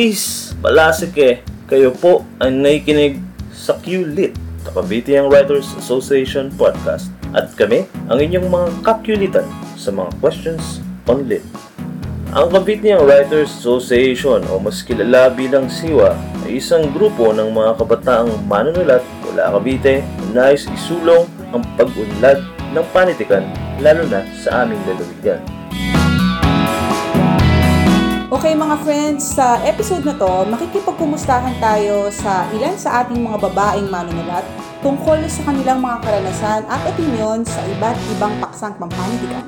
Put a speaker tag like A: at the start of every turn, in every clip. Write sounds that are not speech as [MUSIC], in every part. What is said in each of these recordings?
A: Peace! Palasike! Kayo po ay nakikinig sa QLIT, Cavitean Writers Association Podcast. At kami, ang inyong mga kakulitan sa mga questions on lit. Ang Cavitean Writers Association o mas kilala bilang SIWA ay isang grupo ng mga kabataang manunulat mula Cavite na nais isulong ang pag-unlad ng panitikan lalo na sa aming lalawigan.
B: Okay mga friends, sa episode na to, makikipagkumustahan tayo sa ilan sa ating mga babaeng manunulat tungkol sa kanilang mga karanasan at opinion sa iba't ibang paksang pampanitikan.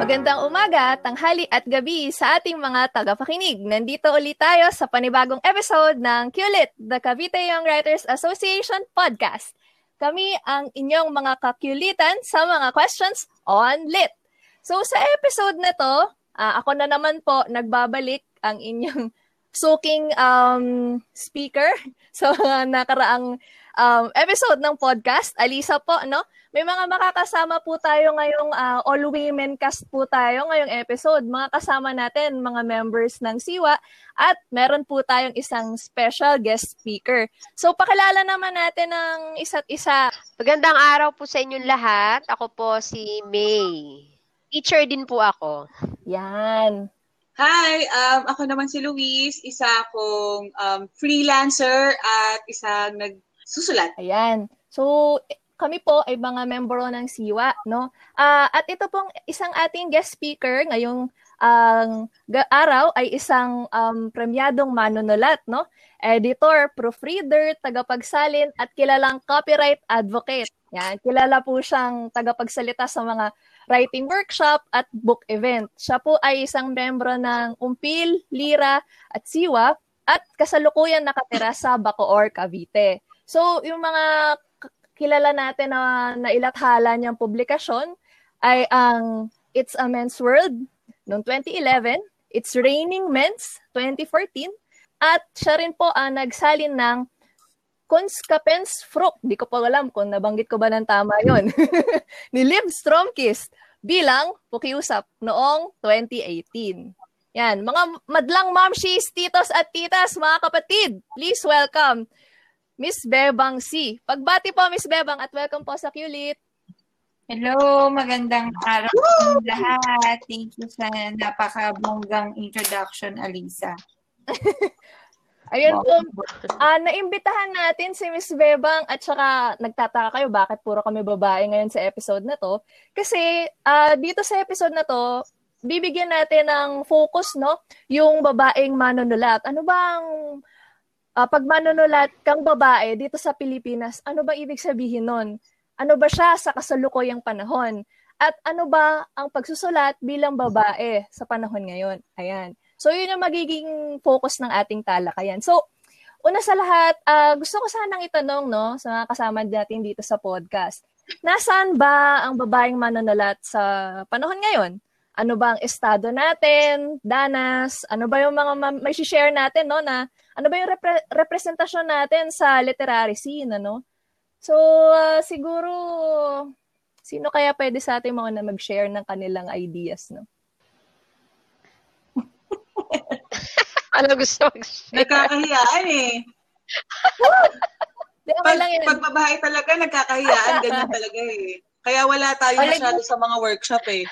C: Magandang umaga, tanghali at gabi sa ating mga tagapakinig. Nandito ulit tayo sa panibagong episode ng QLIT, the Cavite Young Writers Association podcast. Kami ang inyong mga kakulitan sa mga questions on lit. So sa episode na to, uh, ako na naman po nagbabalik ang inyong suking um, speaker [LAUGHS] sa so, nakaraang um, episode ng podcast. Alisa po, no? May mga makakasama po tayo ngayong uh, all women cast po tayo ngayong episode. Mga kasama natin, mga members ng SIWA at meron po tayong isang special guest speaker. So pakilala naman natin ng isa't isa.
D: Magandang araw po sa inyong lahat. Ako po si May. Teacher din po ako.
C: Yan.
B: Hi, um, ako naman si Luis, isa akong um, freelancer at isang nagsusulat.
C: Ayan. So, kami po ay mga membro ng SIWA, no? Uh, at ito pong isang ating guest speaker ngayong ang uh, araw ay isang um, premyadong manunulat, no? Editor, proofreader, tagapagsalin at kilalang copyright advocate. Yan, kilala po siyang tagapagsalita sa mga writing workshop at book event. Siya po ay isang membro ng Umpil, Lira at Siwa at kasalukuyan nakatira sa Bacoor, Cavite. So, yung mga kilala natin na nailathala niyang publikasyon ay ang It's a Men's World noong 2011, It's Raining Men's 2014, at siya rin po ang nagsalin ng Kunskapens Frucht. Di ko pa alam kung nabanggit ko ba ng tama yon [LAUGHS] ni Liv Stromkist bilang pukiusap noong 2018. Yan, mga madlang momshies, titos at titas, mga kapatid, please welcome Miss Bebang C. Pagbati po, Miss Bebang, at welcome po sa QLIT.
E: Hello, magandang araw sa lahat. Thank you sa napakabonggang introduction, Alisa. [LAUGHS]
C: Ayun po, uh, naimbitahan natin si Miss Bebang at saka nagtataka kayo bakit puro kami babae ngayon sa episode na to. Kasi uh, dito sa episode na to, bibigyan natin ng focus, no? Yung babaeng manunulat. Ano bang uh, pag manunulat kang babae dito sa Pilipinas, ano ba ibig sabihin nun? Ano ba siya sa kasalukuyang panahon? At ano ba ang pagsusulat bilang babae sa panahon ngayon? Ayan. So, yun yung magiging focus ng ating talakayan. So, una sa lahat, uh, gusto ko sanang itanong no, sa mga kasama natin dito sa podcast. Nasaan ba ang babaeng manunulat sa panahon ngayon? Ano ba ang estado natin? Danas? Ano ba yung mga ma- may share natin no na ano ba yung repre- representasyon natin sa literary scene, ano? So, uh, siguro, sino kaya pwede sa ating mga na mag-share ng kanilang ideas, no? [LAUGHS]
D: ano gusto mag-share?
B: Nakakahiyaan eh. [LAUGHS] Pag,
C: lang yan.
B: pag babae talaga, nagkakahiyaan, [LAUGHS] ganyan talaga eh. Kaya wala tayo masyado sa mga workshop eh.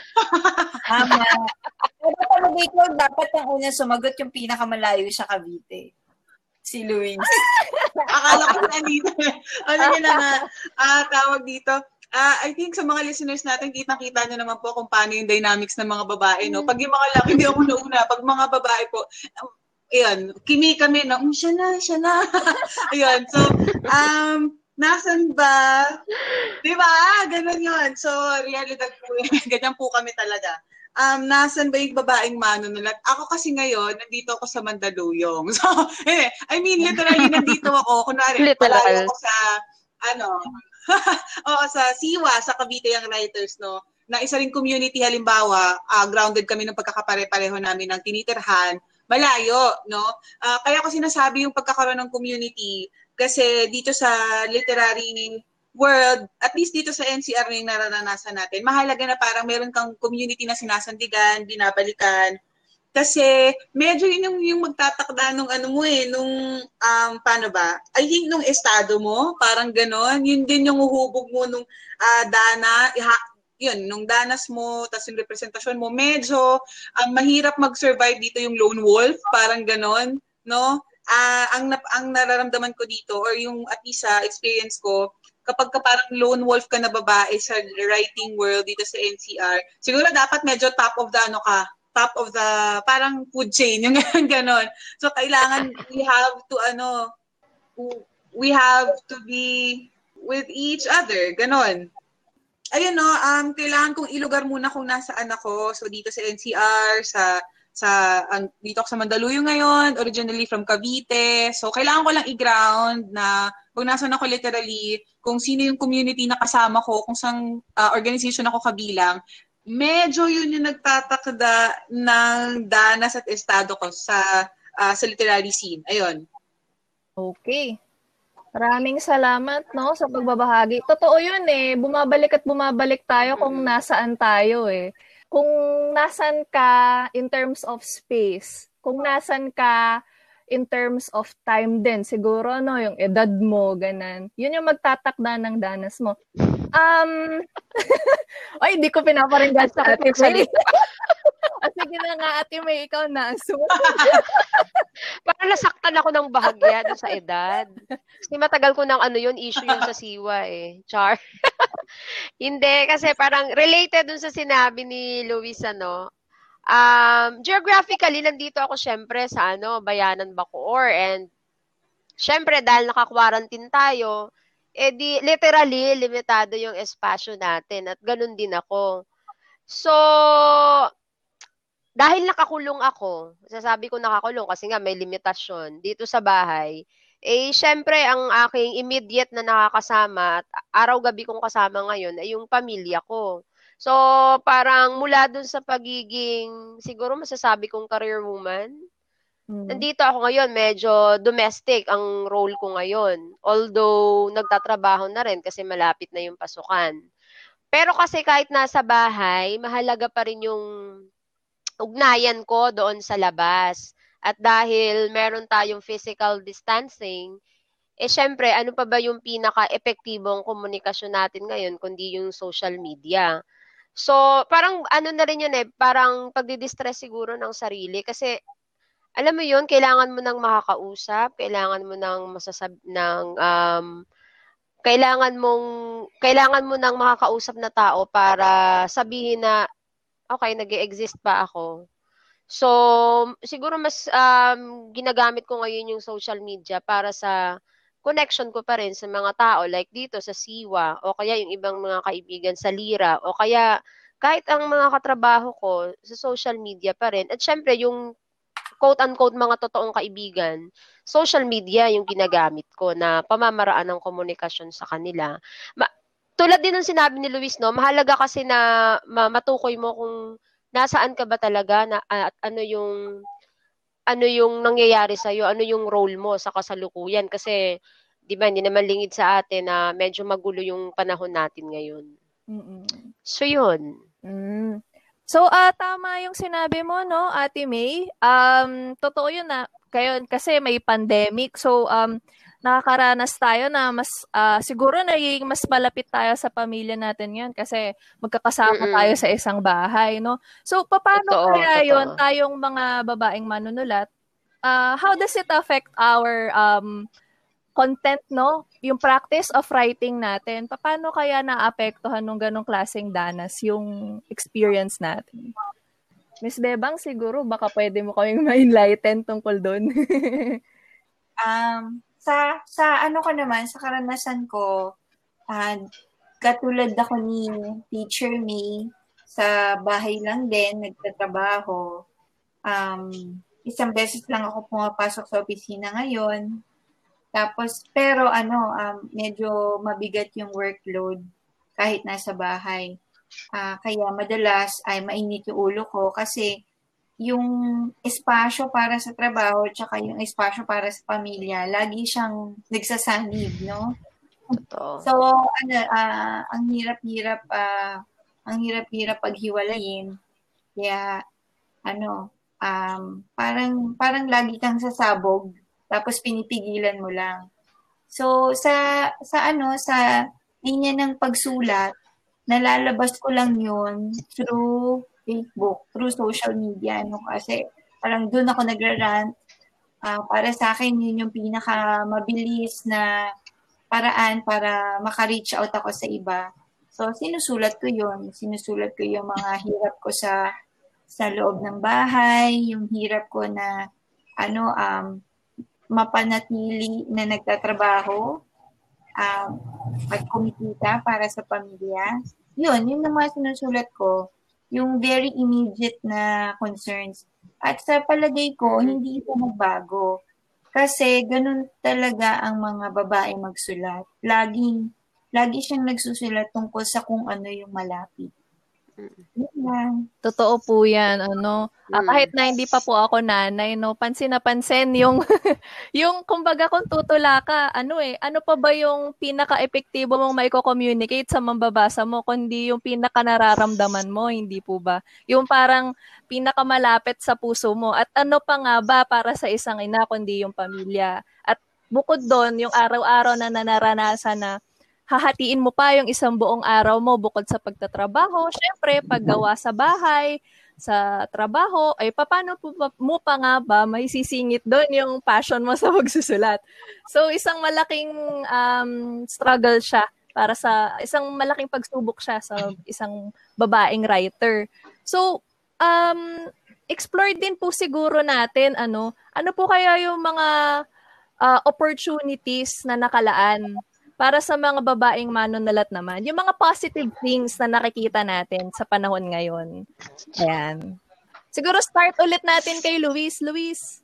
E: Tama. Pero talaga ikaw, dapat ang una sumagot yung pinakamalayo sa Cavite si Luis.
B: Akala ko na dito. ano yun na nga, uh, tawag dito. Uh, I think sa mga listeners natin, kitang-kita nyo naman po kung paano yung dynamics ng mga babae. No? Pag yung mga lalaki, hindi ako nauna. Pag mga babae po, um, ayan, kimi kami na, um, siya na, siya na. [LAUGHS] ayan, so, um, nasan ba? Di ba? Ganun yun. So, realidad po, [LAUGHS] ganyan po kami talaga um, nasan ba yung babaeng manunulat? Ako kasi ngayon, nandito ako sa Mandaluyong. [LAUGHS] So, eh, I mean, literally, nandito ako. Kunwari, malayo ako sa, ano, [LAUGHS] oo, sa Siwa, sa Cavite Young Writers, no? Na isa ring community, halimbawa, uh, grounded kami ng pagkakapare-pareho namin ng tinitirhan, malayo, no? Uh, kaya ko sinasabi yung pagkakaroon ng community kasi dito sa literary world, at least dito sa NCR na yung nararanasan natin, mahalaga na parang meron kang community na sinasandigan, binabalikan, Kasi medyo yun yung, yung magtatakda nung ano mo eh, nung, um, paano ba? I think nung estado mo, parang ganon. Yun din yung uhubog mo nung uh, dana, iha, yun, nung danas mo, tapos yung representasyon mo, medyo um, mahirap mag-survive dito yung lone wolf, parang ganon, no? Uh, ang, ang nararamdaman ko dito, or yung at least sa experience ko, kapag ka parang lone wolf ka na babae sa writing world dito sa NCR, siguro dapat medyo top of the ano ka, top of the parang food chain, yung [LAUGHS] ganon. So kailangan we have to ano we have to be with each other, ganon. Ayun no, um kailangan kong ilugar muna kung nasaan ako. So dito sa NCR, sa sa um, dito ako sa Mandaluyong ngayon, originally from Cavite. So kailangan ko lang i-ground na kung nasaan ako literally, kung sino yung community na kasama ko, kung saan uh, organization ako kabilang, medyo yun yung nagtatakda ng danas at estado ko sa uh, sa literary scene. Ayun.
C: Okay. Maraming salamat no sa pagbabahagi. Totoo 'yun eh. Bumabalik at bumabalik tayo kung nasaan tayo eh. Kung nasan ka in terms of space, kung nasan ka in terms of time din, siguro, no, yung edad mo, ganan. Yun yung magtatakda ng danas mo. Um, [LAUGHS] ay, hindi ko pinaparinggan sa ate May. [LAUGHS] ah, sige na nga, ate May, ikaw na. So, [LAUGHS]
D: Parang nasaktan ako ng bahagya sa edad. Kasi matagal ko ng ano yun, issue yun sa siwa eh. Char. hindi, kasi parang related dun sa sinabi ni Luis, ano, Um, geographically, nandito ako syempre sa ano, Bayanan Bacoor. And syempre, dahil naka-quarantine tayo, eh di, literally, limitado yung espasyo natin. At ganun din ako. So, dahil nakakulong ako, sasabi ko nakakulong kasi nga may limitasyon dito sa bahay, eh syempre ang aking immediate na nakakasama at araw-gabi kong kasama ngayon ay yung pamilya ko. So, parang mula dun sa pagiging, siguro masasabi kong career woman, mm. nandito ako ngayon, medyo domestic ang role ko ngayon. Although, nagtatrabaho na rin kasi malapit na yung pasukan. Pero kasi kahit nasa bahay, mahalaga pa rin yung ugnayan ko doon sa labas. At dahil meron tayong physical distancing, eh syempre, ano pa ba yung pinaka-epektibong komunikasyon natin ngayon kundi yung social media. So, parang ano na rin yun eh, parang pagdidistress siguro ng sarili kasi alam mo yun, kailangan mo nang makakausap, kailangan mo nang masasab ng um, kailangan mong kailangan mo nang makakausap na tao para sabihin na okay, nag-exist pa ako. So, siguro mas um, ginagamit ko ngayon yung social media para sa connection ko pa rin sa mga tao like dito sa Siwa o kaya yung ibang mga kaibigan sa Lira o kaya kahit ang mga katrabaho ko sa social media pa rin. At syempre yung quote-unquote mga totoong kaibigan, social media yung ginagamit ko na pamamaraan ng komunikasyon sa kanila. Ma- tulad din ng sinabi ni Luis, no, mahalaga kasi na matukoy mo kung nasaan ka ba talaga na at ano yung ano yung nangyayari sa iyo, ano yung role mo sa kasalukuyan kasi 'di ba hindi naman lingid sa atin na medyo magulo yung panahon natin ngayon.
C: Mm.
D: So 'yun.
C: Mm. So uh, tama yung sinabi mo no, Ate May. Um totoo 'yun na kayo kasi may pandemic. So um nakakaranas tayo na mas uh, siguro nagiging mas malapit tayo sa pamilya natin ngayon kasi magkakasama Mm-mm. tayo sa isang bahay, no? So paano totoo, kaya totoo. 'yon tayong mga babaeng manunulat? Uh, how does it affect our um content, no? Yung practice of writing natin, paano kaya naapektuhan ng ganong klaseng danas yung experience natin? Miss Bebang, siguro baka pwede mo kaming [LAUGHS] ma-enlighten tungkol doon. [LAUGHS]
E: um, sa sa ano ko naman, sa karanasan ko, uh, katulad ako ni Teacher Me, sa bahay lang din, nagtatrabaho. Um, isang beses lang ako pumapasok sa opisina ngayon. Tapos, pero ano, um, medyo mabigat yung workload kahit nasa bahay. Uh, kaya madalas ay mainit yung ulo ko kasi yung espasyo para sa trabaho tsaka yung espasyo para sa pamilya, lagi siyang nagsasanib, no?
D: Totoo.
E: So, ano, uh, ang hirap-hirap, uh, ang hirap-hirap paghiwalayin. Kaya, ano, um, parang, parang lagi kang sasabog, tapos pinipigilan mo lang. So, sa, sa ano, sa linya ng pagsulat, nalalabas ko lang yun through Facebook, through social media, no? Kasi parang doon ako nagra-rant. Uh, para sa akin, yun yung pinaka mabilis na paraan para maka-reach out ako sa iba. So, sinusulat ko yun. Sinusulat ko yung mga hirap ko sa sa loob ng bahay, yung hirap ko na ano um mapanatili na nagtatrabaho, um, kumikita para sa pamilya. Yun, yun ang mga sinusulat ko. Yung very immediate na concerns. At sa palagay ko, hindi ito magbago. Kasi ganun talaga ang mga babae magsulat. Laging, lagi siyang nagsusulat tungkol sa kung ano yung malapit.
C: Mm. Totoo po yan. Ano, ah, mm. kahit na hindi pa po ako nanay, no, pansin na pansin yung, [LAUGHS] yung kumbaga kung tutula ka, ano eh, ano pa ba yung pinaka-epektibo mong maiko-communicate sa mambabasa mo, kundi yung pinaka-nararamdaman mo, hindi po ba? Yung parang pinakamalapit sa puso mo. At ano pa nga ba para sa isang ina, kundi yung pamilya. At bukod doon, yung araw-araw na nanaranasan na hahatiin mo pa yung isang buong araw mo bukod sa pagtatrabaho. Siyempre, paggawa sa bahay, sa trabaho, ay paano po, mo pa nga ba may sisingit doon yung passion mo sa pagsusulat. So, isang malaking um, struggle siya para sa isang malaking pagsubok siya sa isang babaeng writer. So, um, explore din po siguro natin ano, ano po kaya yung mga uh, opportunities na nakalaan para sa mga babaeng manunulat naman, yung mga positive things na nakikita natin sa panahon ngayon. Ayan. Siguro start ulit natin kay Luis. Luis.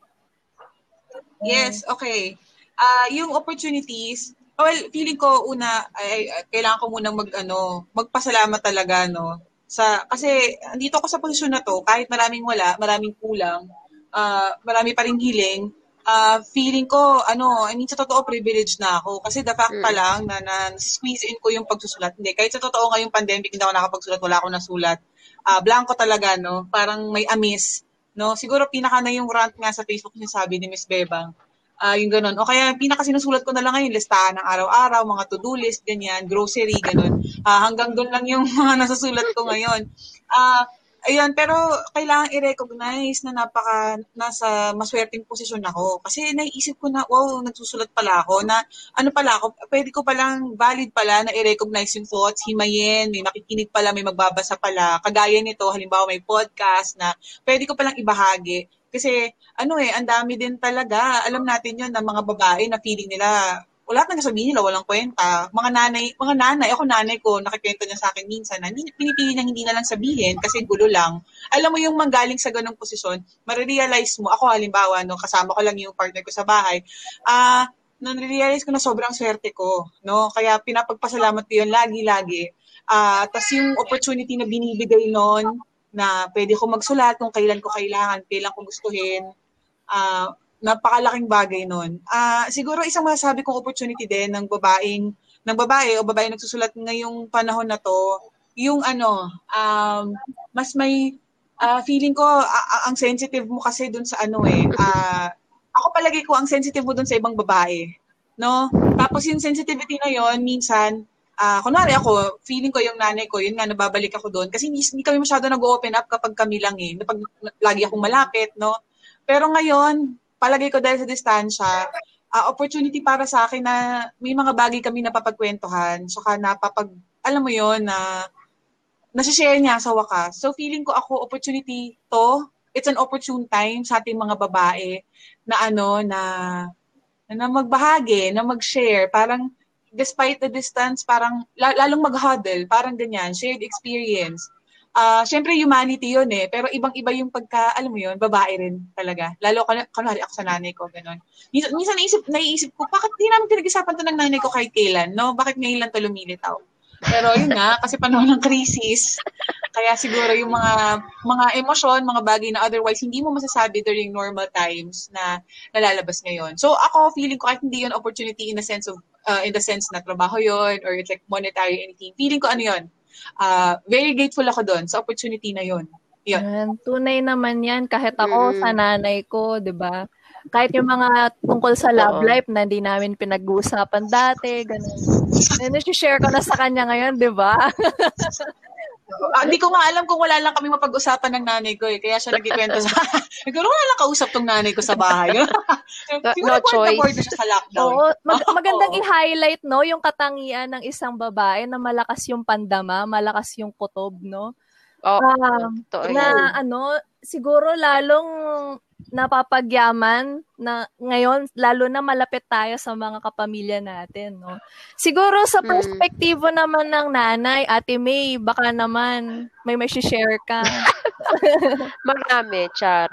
B: Yes, okay. Uh, yung opportunities, well, feeling ko una ay, kailangan ko munang mag ano, magpasalamat talaga no sa kasi andito ako sa posisyon na to kahit maraming wala, maraming kulang, uh, marami pa ring hiling, uh, feeling ko, ano, I mean, sa totoo, privilege na ako. Kasi the fact mm. pa lang na, na squeeze in ko yung pagsusulat. Hindi, kahit sa totoo ngayong pandemic, hindi ako nakapagsulat, wala akong nasulat. Uh, blanco talaga, no? Parang may amis. No? Siguro pinaka na yung rant nga sa Facebook yung sabi ni Miss Bebang. Uh, yung ganun. O kaya pinaka sinusulat ko na lang ngayon, listahan ng araw-araw, mga to-do list, ganyan, grocery, ganun. Uh, hanggang doon lang yung [LAUGHS] mga nasusulat ko ngayon. Uh, Ayun, pero kailangan i-recognize na napaka, nasa maswerteng posisyon ako. Kasi naiisip ko na, wow, nagsusulat pala ako, na ano pala ako, pwede ko palang valid pala na i-recognize yung thoughts, himayin, may makikinig pala, may magbabasa pala. Kagaya nito, halimbawa may podcast na pwede ko palang ibahagi. Kasi ano eh, ang dami din talaga. Alam natin yun ng mga babae na feeling nila wala nang sabihin nila, walang kwenta. Mga nanay, mga nanay, ako nanay ko, nakikwento niya sa akin minsan na pinipili niyang hindi na lang sabihin kasi gulo lang. Alam mo yung manggaling sa ganong posisyon, marirealize mo, ako halimbawa, no, kasama ko lang yung partner ko sa bahay, ah, uh, na-realize ko na sobrang swerte ko, no? Kaya pinapagpasalamat ko yun lagi-lagi. Uh, Tapos yung opportunity na binibigay noon, na pwede ko magsulat kung kailan ko kailangan, kailan ko gustuhin, uh, napakalaking bagay nun. Uh, siguro isang masasabi kong opportunity din ng babaeng, ng babae o babae nagsusulat ngayong panahon na to, yung ano, um, mas may uh, feeling ko uh, ang sensitive mo kasi dun sa ano eh. Uh, ako palagi ko ang sensitive mo dun sa ibang babae. No? Tapos yung sensitivity na yon minsan, uh, kunwari ako, feeling ko yung nanay ko, yun nga, nababalik ako doon. Kasi hindi, hindi kami masyado nag-open up kapag kami lang eh. Pag lagi akong malapit, no? Pero ngayon, palagay ko dahil sa distansya, uh, opportunity para sa akin na may mga bagay kami napapagkwentuhan, saka napapag, alam mo yon na nasi-share niya sa wakas. So feeling ko ako opportunity to, it's an opportune time sa ating mga babae na ano na na magbahagi, na mag-share, parang despite the distance, parang lalong mag-huddle, parang ganyan, shared experience uh, syempre humanity yun eh, pero ibang-iba yung pagka, alam mo yun, babae rin talaga. Lalo, kunwari ako sa nanay ko, gano'n. Minsan, minsan naisip, naisip ko, bakit di namin pinag-isapan to ng nanay ko kahit kailan, no? Bakit ngayon lang to lumilitaw? Pero yun nga, kasi panahon ng krisis, kaya siguro yung mga mga emosyon, mga bagay na otherwise hindi mo masasabi during normal times na nalalabas ngayon. So ako, feeling ko kahit hindi yun opportunity in the sense of, uh, in the sense na trabaho yun or it's like monetary anything, feeling ko ano yun, uh, very grateful ako doon sa opportunity na yon Yun.
C: Yan, tunay naman yan. Kahit ako
D: Mm.
C: sa nanay ko, di ba? Kahit yung mga tungkol sa love
D: Oo.
C: life na hindi namin pinag-uusapan dati, ganun. And share ko na sa kanya ngayon, di ba? [LAUGHS]
B: Ah, Hindi ko nga alam kung wala lang kami mapag-usapan ng nanay ko eh. Kaya siya nagkikwento sa... [LAUGHS] Siguro wala lang kausap tong nanay ko sa bahay. [LAUGHS] Siguro
D: no
B: na
D: choice.
B: siya sa lockdown.
C: Oo, mag- magandang i-highlight, no, yung katangian ng isang babae na malakas yung pandama, malakas yung kutob, no?
D: Oo,
C: Um,
D: totoo yan.
C: na ano, siguro lalong napapagyaman na ngayon, lalo na malapit tayo sa mga kapamilya natin, no? Siguro sa
D: Mm.
C: perspektibo naman ng nanay, Ate May, baka naman may may share ka. [LAUGHS]
D: Marami, char.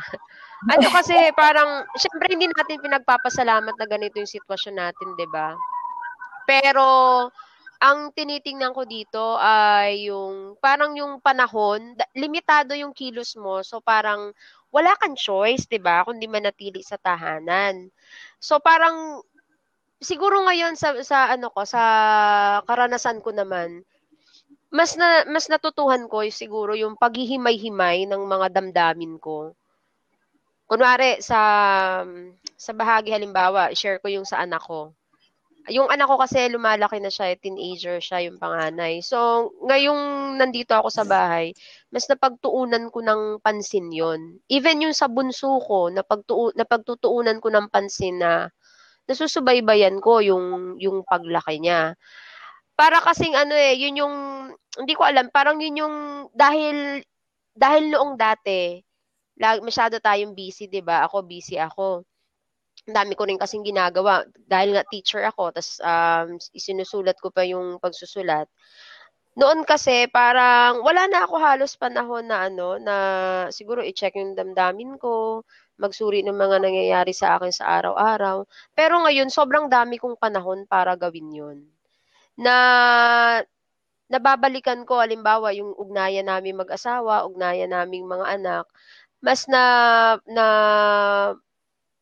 D: Ano kasi parang, syempre hindi natin pinagpapasalamat na ganito yung sitwasyon natin, 'di ba? Pero ang tinitingnan ko dito ay yung parang yung panahon, limitado yung kilos mo. So parang wala kang choice, 'di ba? Kundi manatili sa tahanan. So parang siguro ngayon sa sa ano ko, sa karanasan ko naman, mas na mas natutuhan ko yung siguro yung paghihimay-himay ng mga damdamin ko. Kunwari sa sa bahagi halimbawa, share ko yung sa anak ko. Yung anak ko kasi lumalaki na siya, eh, teenager siya yung panganay. So, ngayong nandito ako sa bahay, mas napagtuunan ko ng pansin yon. Even yung sa bunso ko, napagtuu napagtutuunan ko ng pansin na nasusubaybayan ko yung yung paglaki niya. Para kasing ano eh, yun yung hindi ko alam, parang yun yung dahil dahil noong dati, lag, masyado tayong busy, 'di ba? Ako busy ako. Dami ko rin kasing ginagawa dahil nga teacher ako, tas um, isinusulat ko pa yung pagsusulat. Noon kasi parang wala na ako halos panahon na ano na siguro i-check yung damdamin ko, magsuri ng mga nangyayari sa akin sa araw-araw. Pero ngayon sobrang dami kong panahon para gawin 'yun. Na nababalikan ko halimbawa yung ugnayan namin mag-asawa, ugnayan naming mga anak, mas na na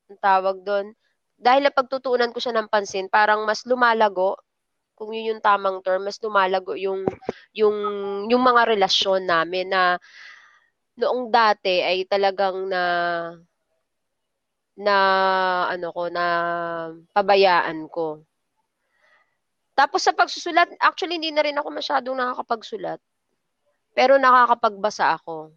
D: ang tawag doon, dahil napagtutuunan ko siya ng pansin, parang mas lumalago, kung yun yung tamang term, mas lumalago yung, yung, yung mga relasyon namin na noong dati ay talagang na, na, ano ko, na pabayaan ko. Tapos sa pagsusulat, actually hindi na rin ako masyadong nakakapagsulat, pero nakakapagbasa ako.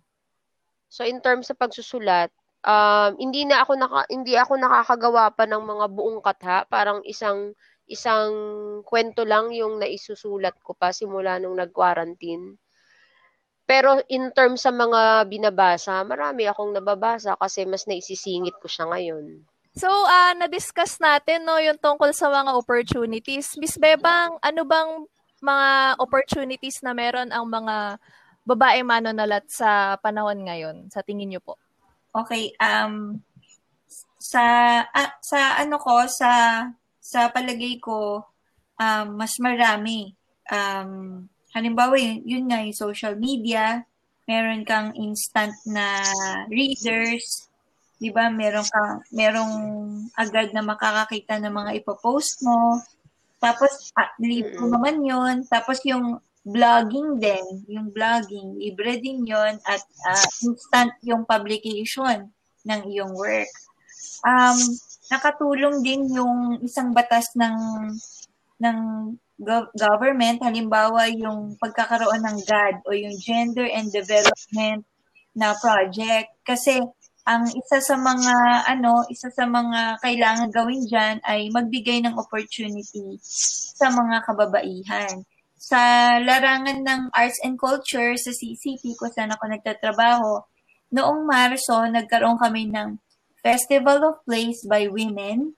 D: So in terms sa pagsusulat, um, hindi na ako naka, hindi ako nakakagawa pa ng mga buong katha, parang isang isang kwento lang yung naisusulat ko pa simula nung nag-quarantine. Pero in terms sa mga binabasa, marami akong nababasa kasi mas naisisingit ko siya ngayon.
C: So, ah na-discuss natin no yung tungkol sa mga opportunities. Miss Bebang, ano bang mga opportunities na meron ang mga babae manonolat sa panahon ngayon sa tingin niyo po?
E: Okay, um sa ah, sa ano ko sa sa palagay ko um, mas marami. Um halimbawa yun, yun nga yung social media, meron kang instant na readers, 'di ba? Meron kang merong agad na makakakita ng mga ipopost mo. Tapos ah, libre naman 'yon. Tapos yung vlogging din, yung vlogging, libre din 'yon at ah, instant yung publication ng iyong work. Um, nakatulong din yung isang batas ng ng gov- government, halimbawa yung pagkakaroon ng GAD o yung Gender and Development na project. Kasi ang isa sa mga ano, isa sa mga kailangan gawin diyan ay magbigay ng opportunity sa mga kababaihan. Sa larangan ng arts and culture sa CCP kung saan ako nagtatrabaho, noong Marso nagkaroon kami ng Festival of Plays by Women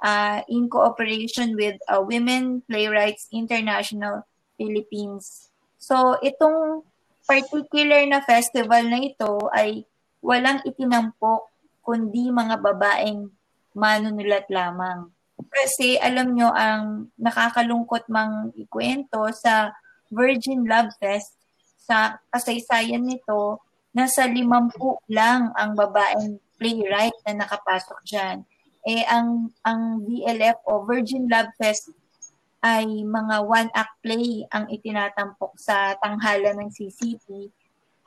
E: uh, in cooperation with uh, Women Playwrights International Philippines. So, itong particular na festival na ito ay walang itinampok kundi mga babaeng manunulat lamang. Kasi alam nyo, ang nakakalungkot mang ikwento sa Virgin Love Fest, sa kasaysayan nito, nasa limampu lang ang babaeng playwright na nakapasok dyan. Eh, ang, ang VLF o Virgin Love Fest ay mga one-act play ang itinatampok sa tanghala ng CCP.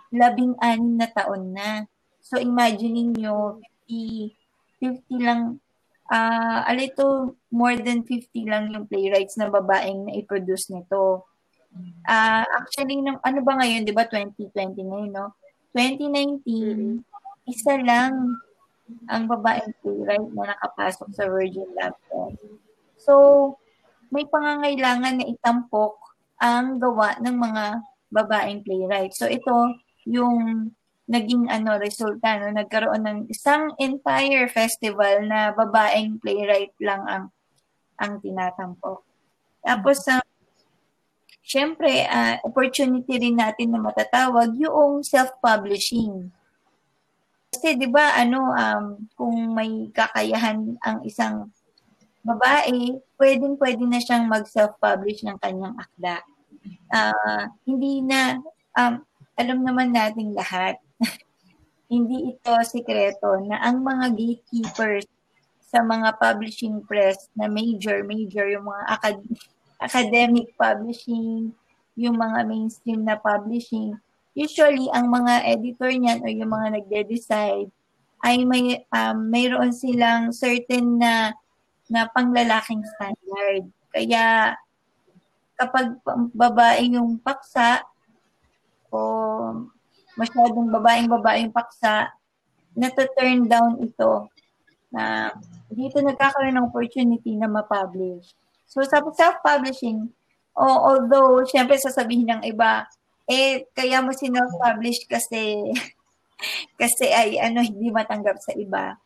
E: labing-anim na taon na. So, imagine niyo 50, 50 lang, uh, a little more than 50 lang yung playwrights na babaeng na i-produce nito. Uh, actually, ano ba ngayon, di ba, 2020 ngayon, no? 2019, isa lang ang babaeng playwright na nakapasok sa Virgin Lab So, may pangangailangan na itampok ang gawa ng mga babaeng playwright. So, ito yung naging ano resulta no nagkaroon ng isang entire festival na babaeng playwright lang ang ang tinatampok. Tapos sa uh, syempre uh, opportunity rin natin na matatawag yung self-publishing. Kasi 'di ba ano um kung may kakayahan ang isang babae, pwedeng pwede na siyang mag self-publish ng kanyang akda. Uh, hindi na um, alam naman nating lahat hindi ito sikreto na ang mga gatekeepers sa mga publishing press na major, major, yung mga acad- academic publishing, yung mga mainstream na publishing, usually ang mga editor niyan o yung mga nagde-decide ay may um, mayroon silang certain na na panglalaking standard. Kaya kapag babae yung paksa o masyadong babaeng-babaeng paksa, nato-turn down ito na dito nagkakaroon ng opportunity na ma-publish. So sa self-publishing, oh, although syempre sasabihin ng iba, eh kaya mo sinelf-publish kasi [LAUGHS] kasi ay ano hindi matanggap sa iba.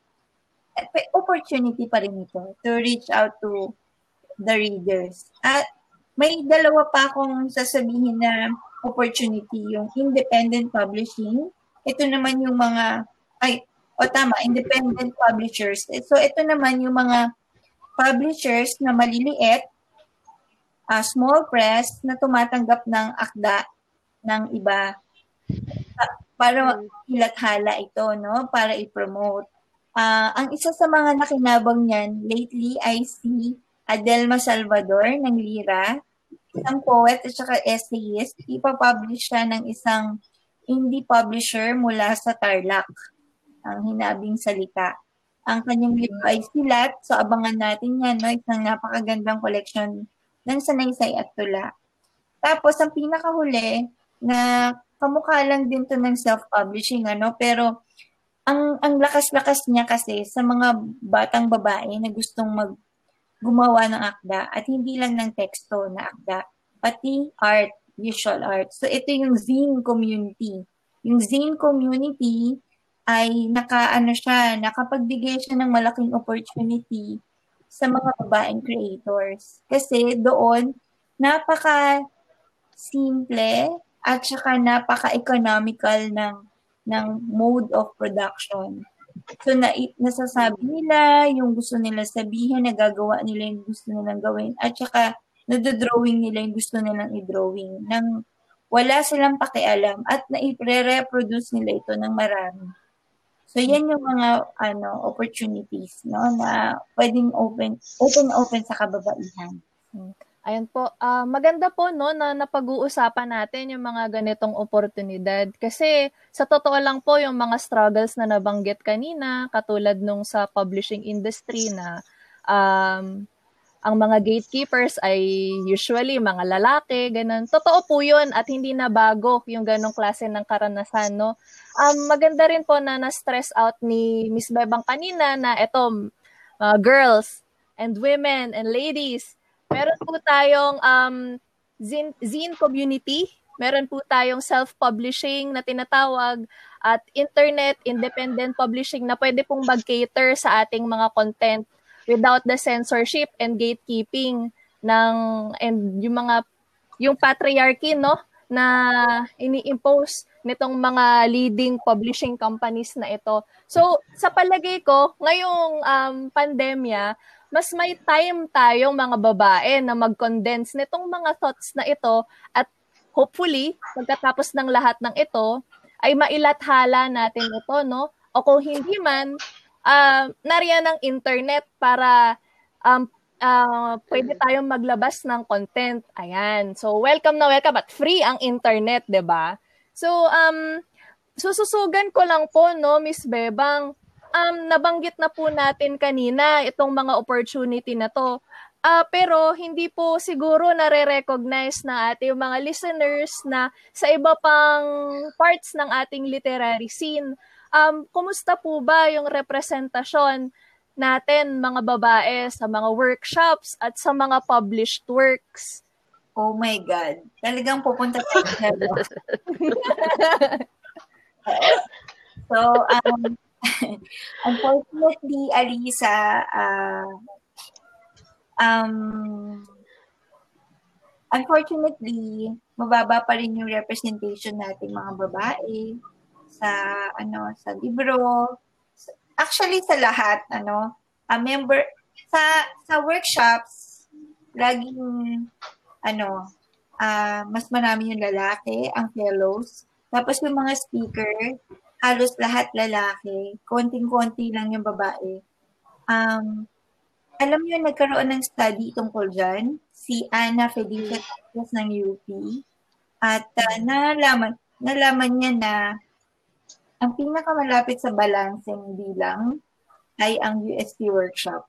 E: Eh, opportunity pa rin ito to reach out to the readers. At may dalawa pa akong sasabihin na opportunity yung independent publishing. Ito naman yung mga, ay, o tama, independent publishers. So, ito naman yung mga publishers na maliliit, uh, small press na tumatanggap ng akda ng iba para ilathala ito, no? Para i-promote. Uh, ang isa sa mga nakinabang niyan lately ay si Adelma Salvador ng Lira isang poet at saka essayist, ipapublish siya ng isang indie publisher mula sa Tarlac, ang hinabing salita. Ang kanyang libro ay silat, so abangan natin yan, no? isang napakagandang collection ng sanaysay at tula. Tapos, ang pinakahuli, na kamukha lang din to ng self-publishing, ano, pero ang ang lakas-lakas niya kasi sa mga batang babae na gustong mag gumawa ng akda at hindi lang ng teksto na akda, pati art, visual art. So ito yung zine community. Yung zine community ay nakaano siya, nakapagbigay siya ng malaking opportunity sa mga babaeng creators. Kasi doon, napaka simple at saka napaka-economical ng ng mode of production. So, na, nasasabi nila yung gusto nila sabihin, nagagawa nila yung gusto nilang gawin, at saka nadodrawing nila yung gusto nilang i-drawing nang wala silang pakialam at na-reproduce nila ito ng marami. So, yan yung mga ano opportunities no na pwedeng open open open sa kababaihan.
C: Hmm. Ayan po, uh, maganda po no na napag-uusapan natin yung mga ganitong oportunidad kasi sa totoo lang po yung mga struggles na nabanggit kanina katulad nung sa publishing industry na um, ang mga gatekeepers ay usually mga lalaki, ganun. Totoo po yun at hindi na bago yung ganong klase ng karanasan, no? Um, maganda rin po na na-stress out ni Miss Bebang kanina na eto, uh, girls and women and ladies, Meron po tayong um, zine, zine community. Meron po tayong self-publishing na tinatawag at internet independent publishing na pwede pong mag-cater sa ating mga content without the censorship and gatekeeping ng and yung mga yung patriarchy no na ini-impose nitong mga leading publishing companies na ito. So, sa palagay ko, ngayong um, pandemya, mas may time tayong mga babae na mag-condense nitong mga thoughts na ito at hopefully, pagkatapos ng lahat ng ito, ay mailathala natin ito, no? O kung hindi man, uh, nariyan ng internet para um, uh, pwede tayong maglabas ng content. Ayan. So, welcome na welcome at free ang internet, 'di ba? So, um, sususugan ko lang po, no, Miss Bebang, um, nabanggit na po natin kanina itong mga opportunity na to. Uh, pero hindi po siguro nare-recognize na ating mga listeners na sa iba pang parts ng ating literary scene. Um, kumusta po ba yung representasyon natin mga babae sa mga workshops at sa mga published works?
E: Oh my God. Talagang pupunta tayo. [LAUGHS] [LAUGHS] so, um, [LAUGHS] unfortunately, Alisa, uh, um, unfortunately, mababa pa rin yung representation natin mga babae sa ano sa libro. Actually sa lahat ano a member sa sa workshops laging ano uh, mas marami yung lalaki ang fellows. Tapos yung mga speaker halos lahat lalaki konting-konti lang yung babae um alam niyo, nagkaroon ng study tungkol dyan, si Ana Felicia Tapos ng UP. At uh, nalaman, nalaman niya na ang pinakamalapit sa balancing bilang ay ang UST workshop.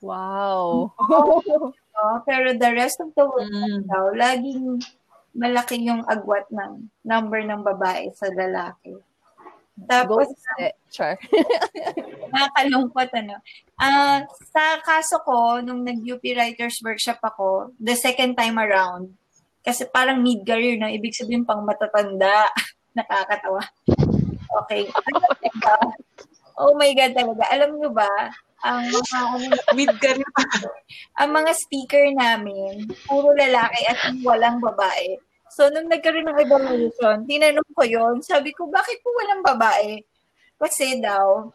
C: Wow. [LAUGHS]
E: oh, pero the rest of the workshop mm. daw, laging malaki yung agwat ng number ng babae sa lalaki.
C: Tapos, Go Char. [LAUGHS]
E: nakakalungkot, ano. Uh, sa kaso ko, nung nag-UP Writers Workshop ako, the second time around, kasi parang mid-career, no? ibig sabihin pang matatanda. [LAUGHS] Nakakatawa. Okay. [LAUGHS] oh my God talaga. Alam nyo ba, ang mga
B: mid-career
E: ang mga speaker namin, puro lalaki at walang babae. So, nung nagkaroon ng evaluation, tinanong ko yon Sabi ko, bakit po walang babae? Kasi daw,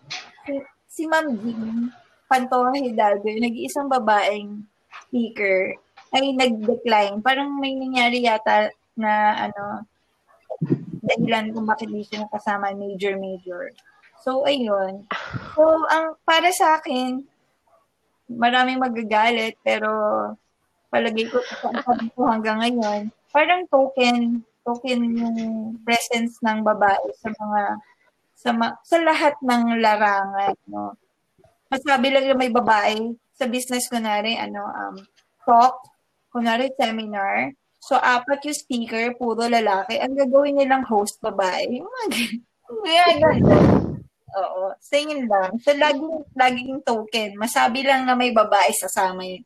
E: si, si Ma'am Jean Pantoja Hidalgo, yung nag-iisang babaeng speaker, ay nag-decline. Parang may nangyari yata na ano, dahilan kung bakit di siya nakasama major-major. So, ayun. So, ang para sa akin, maraming magagalit, pero palagay ko ko hanggang ngayon, parang token, token yung presence ng babae sa mga sa ma, sa lahat ng larangan, no. Masabi lang may babae sa business kunari ano um talk, kunari seminar. So apat yung speaker, puro lalaki. Ang gagawin nilang host babae. Oo. Singin lang. So, laging, laging token. Masabi lang na may babae sasama yun.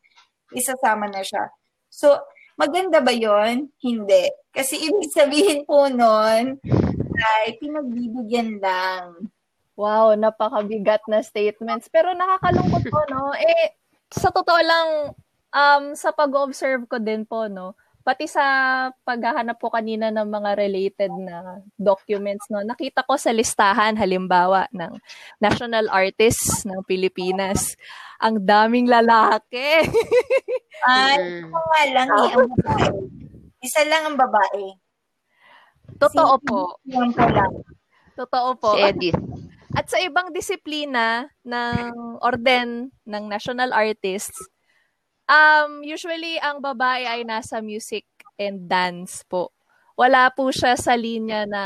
E: Isasama na siya. So, Maganda ba yon? Hindi. Kasi ibig sabihin po nun, ay pinagbibigyan lang.
C: Wow, napakabigat na statements. Pero nakakalungkot po, no? Eh, sa totoo lang, um, sa pag-observe ko din po, no? Pati sa paghahanap po kanina ng mga related na documents, no? Nakita ko sa listahan, halimbawa, ng national artists ng Pilipinas. Ang daming lalaki. [LAUGHS]
E: Ay, mm. lang eh, ang babae. Isa lang ang babae.
C: Totoo si, po.
E: Yan po lang.
C: Totoo po.
D: Si Edith.
C: At sa ibang disiplina ng orden ng national artists, um, usually ang babae ay nasa music and dance po. Wala po siya sa linya na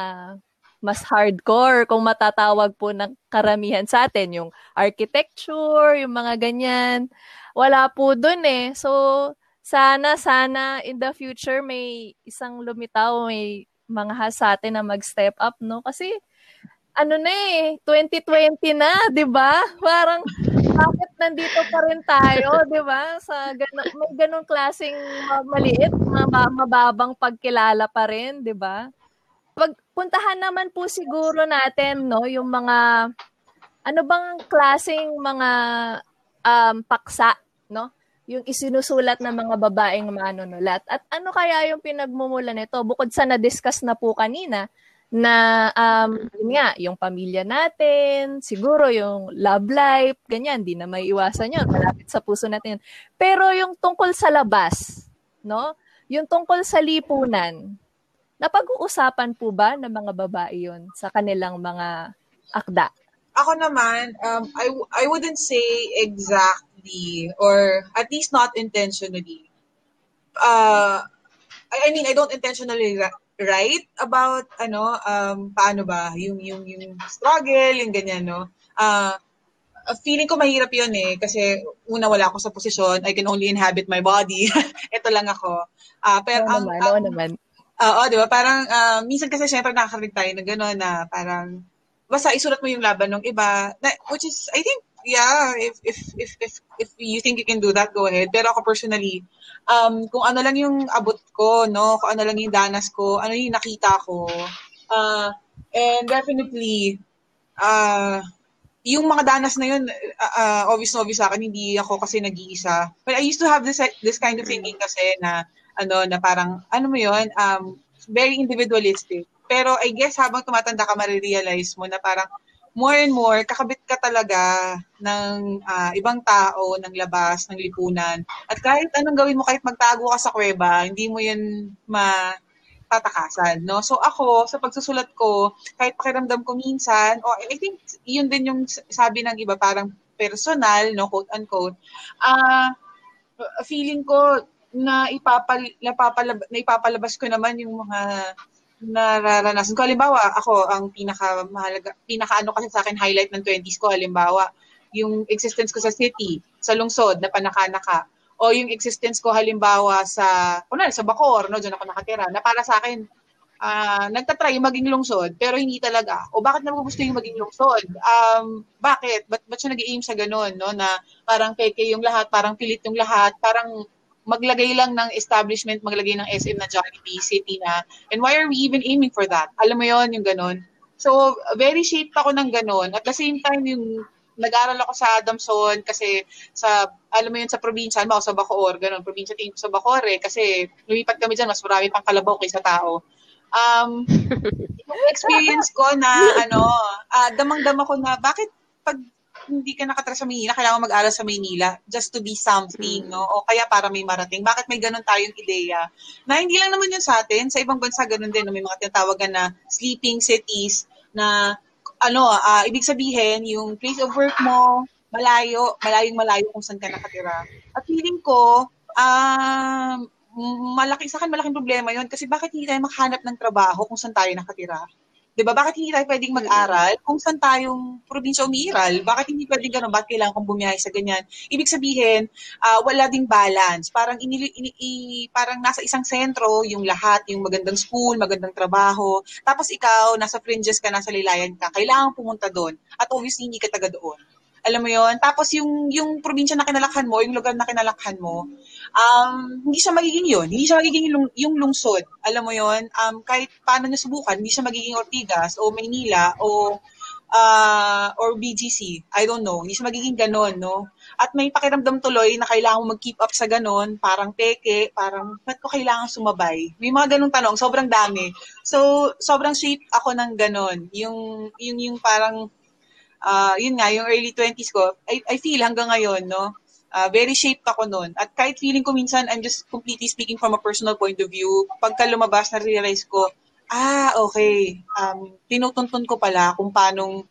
C: mas hardcore kung matatawag po ng karamihan sa atin, yung architecture, yung mga ganyan wala po dun eh. So, sana, sana in the future may isang lumitaw, may mga sa atin na mag-step up, no? Kasi, ano na eh, 2020 na, di ba? Parang, bakit nandito pa rin tayo, [LAUGHS] di ba? Sa gano, may ganong klaseng maliit, mababang pagkilala pa rin, di ba? Pagpuntahan naman po siguro natin, no, yung mga, ano bang klaseng mga um, paksa no? Yung isinusulat ng mga babaeng manunulat. At ano kaya yung pinagmumula nito? Bukod sa na-discuss na po kanina, na um, yun nga, yung pamilya natin, siguro yung love life, ganyan, di na may iwasan yun, malapit sa puso natin. Pero yung tungkol sa labas, no? Yung tungkol sa lipunan, napag-uusapan po ba ng mga babae yun sa kanilang mga akda?
B: Ako naman, um, I, I wouldn't say exact intentionally or at least not intentionally. Uh, I, I mean, I don't intentionally right about ano um paano ba yung yung yung struggle yung ganyan no ah uh, feeling ko mahirap yun eh kasi una wala ako sa posisyon I can only inhabit my body [LAUGHS] ito lang ako uh, pero
C: oo
B: ang,
C: naman,
B: ang,
C: naman.
B: Oo, di ba? Parang, uh, minsan kasi syempre nakakarinig tayo na gano'n na parang, basta isulat mo yung laban ng iba, na, which is, I think, yeah, if, if, if, if, if you think you can do that, go ahead. Pero ako personally, um, kung ano lang yung abot ko, no, kung ano lang yung danas ko, ano yung nakita ko, uh, and definitely, uh, yung mga danas na yun, uh, uh, obvious na obvious sa akin, hindi ako kasi nag-iisa. But I used to have this this kind of thinking kasi na, ano, na parang, ano mo yun, um, very individualistic. Pero I guess habang tumatanda ka, marirealize mo na parang more and more, kakabit ka talaga ng uh, ibang tao, ng labas, ng lipunan. At kahit anong gawin mo, kahit magtago ka sa kuweba, hindi mo yun matatakasan, no? So ako, sa pagsusulat ko, kahit pakiramdam ko minsan, oh, I think yun din yung sabi ng iba, parang personal, no, quote-unquote, ah, uh, feeling ko, na ipapal, napapalab, na ipapalabas ko naman yung mga nararanasan ko. Halimbawa, ako, ang pinaka mahalaga, pinaka ano kasi sa akin highlight ng 20s ko, halimbawa, yung existence ko sa city, sa lungsod, na panakanaka. O yung existence ko, halimbawa, sa, kunwari, sa Bacor, no, doon ako nakatira, na para sa akin, uh, nagtatry maging lungsod, pero hindi talaga. O bakit naman gusto yung maging lungsod? Um, bakit? Ba't, ba't siya nag-aim sa ganun, no? Na parang peke yung lahat, parang pilit yung lahat, parang maglagay lang ng establishment, maglagay ng SM na Jollibee City na, and why are we even aiming for that? Alam mo yon yung ganun. So, very shaped ako ng ganun. At the same time, yung nag-aral ako sa Adamson kasi sa, alam mo yun, sa probinsya, ano sa Bacoor, ganun, probinsya tingin ko sa Bacoor eh, kasi lumipat kami dyan, mas marami pang kalabaw kaysa tao. Um, [LAUGHS] yung experience ko na, ano, uh, damang-dama ko na, bakit pag hindi ka nakatira sa Maynila, kailangan mag-aral sa Maynila just to be something, no? O kaya para may marating. Bakit may ganun tayong ideya? Na hindi lang naman yun sa atin, sa ibang bansa ganun din, no? may mga tinatawagan na sleeping cities na ano, uh, ibig sabihin, yung place of work mo, malayo, malayong malayo kung saan ka nakatira. At feeling ko, um, malaki sa akin malaking problema yon kasi bakit hindi tayo makahanap ng trabaho kung saan tayo nakatira? 'Di ba? Bakit hindi tayo pwedeng mag-aral kung saan tayong probinsya umiiral? Bakit hindi pwedeng ganun? Bakit kailangan kong bumiyahe sa ganyan? Ibig sabihin, uh, wala ding balance. Parang inili, ini, i, parang nasa isang sentro yung lahat, yung magandang school, magandang trabaho. Tapos ikaw, nasa fringes ka, nasa lilayan ka. Kailangan pumunta doon. At obviously, hindi ka taga doon. Alam mo yon Tapos yung, yung probinsya na kinalakhan mo, yung lugar na kinalakhan mo, um, hindi siya magiging yun. Hindi siya magiging yung, yung lungsod. Alam mo yon um, kahit paano niya subukan, hindi siya magiging Ortigas o Maynila o uh, or BGC. I don't know. Hindi siya magiging ganon, no? At may pakiramdam tuloy na kailangan mo mag-keep up sa ganon, parang peke, parang, ba't ko kailangan sumabay? May mga ganong tanong, sobrang dami. So, sobrang sweet ako ng ganon. Yung, yung, yung parang, uh, yun nga, yung early 20s ko, I, I feel hanggang ngayon, no? Uh, very shaped ako noon. At kahit feeling ko minsan, I'm just completely speaking from a personal point of view, pagka lumabas, na-realize ko, ah, okay, um, tinutuntun ko pala kung paanong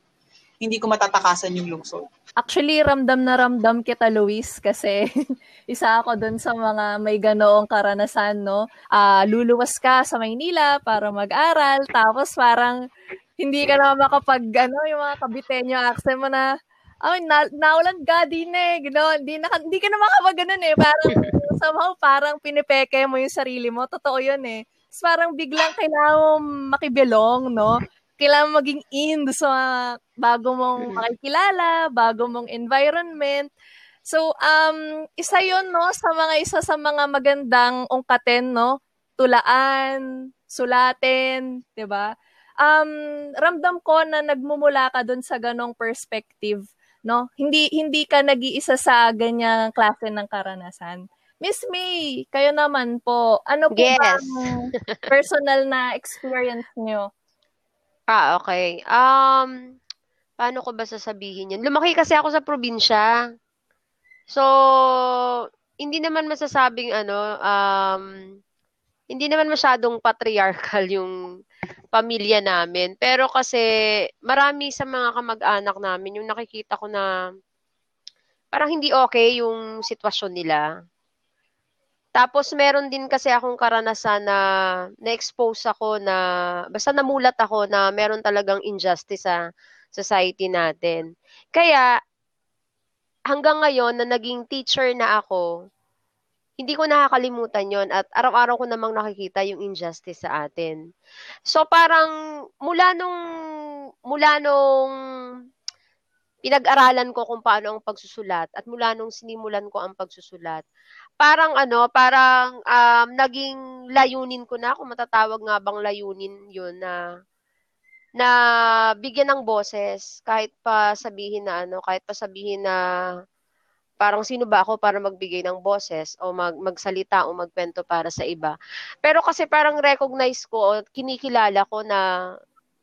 B: hindi ko matatakasan yung lungsod.
C: Actually, ramdam na ramdam kita, Luis, kasi [LAUGHS] isa ako dun sa mga may ganoong karanasan, no? Uh, luluwas ka sa Maynila para mag-aral, tapos parang hindi ka na makapag, ano, yung mga kabitenyo accent mo na, ay, na, naulan ka din eh. Gino, hindi, na, hindi ka na makapag ganun eh. Parang, [LAUGHS] somehow, parang pinipeke mo yung sarili mo. Totoo yun eh. Tapos parang biglang kailangan mo makibilong, no? Kailangan maging in sa bago mong makikilala, bago mong environment. So, um, isa yon no, sa mga isa sa mga magandang ungkaten, no? Tulaan, sulatin, 'di ba? Um, ramdam ko na nagmumula ka doon sa ganong perspective no? Hindi hindi ka nag-iisa sa ganyang klase ng karanasan. Miss May, kayo naman po, ano po yes. ba ang personal na experience niyo?
D: Ah, okay. Um, paano ko ba sasabihin yun? Lumaki kasi ako sa probinsya. So, hindi naman masasabing ano, um, hindi naman masyadong patriarchal [LAUGHS] yung pamilya namin. Pero kasi marami sa mga kamag-anak namin yung nakikita ko na parang hindi okay yung sitwasyon nila. Tapos meron din kasi akong karanasan na na-expose ako na basta namulat ako na meron talagang injustice sa society natin. Kaya hanggang ngayon na naging teacher na ako, hindi ko nakakalimutan yon at araw-araw ko namang nakikita yung injustice sa atin. So parang mula nung mula nung pinag-aralan ko kung paano ang pagsusulat at mula nung sinimulan ko ang pagsusulat, parang ano, parang um, naging layunin ko na, kung matatawag nga bang layunin yun na na bigyan ng boses kahit pa sabihin na ano, kahit pa sabihin na parang sino ba ako para magbigay ng boses o mag, magsalita o magkwento para sa iba. Pero kasi parang recognize ko o kinikilala ko na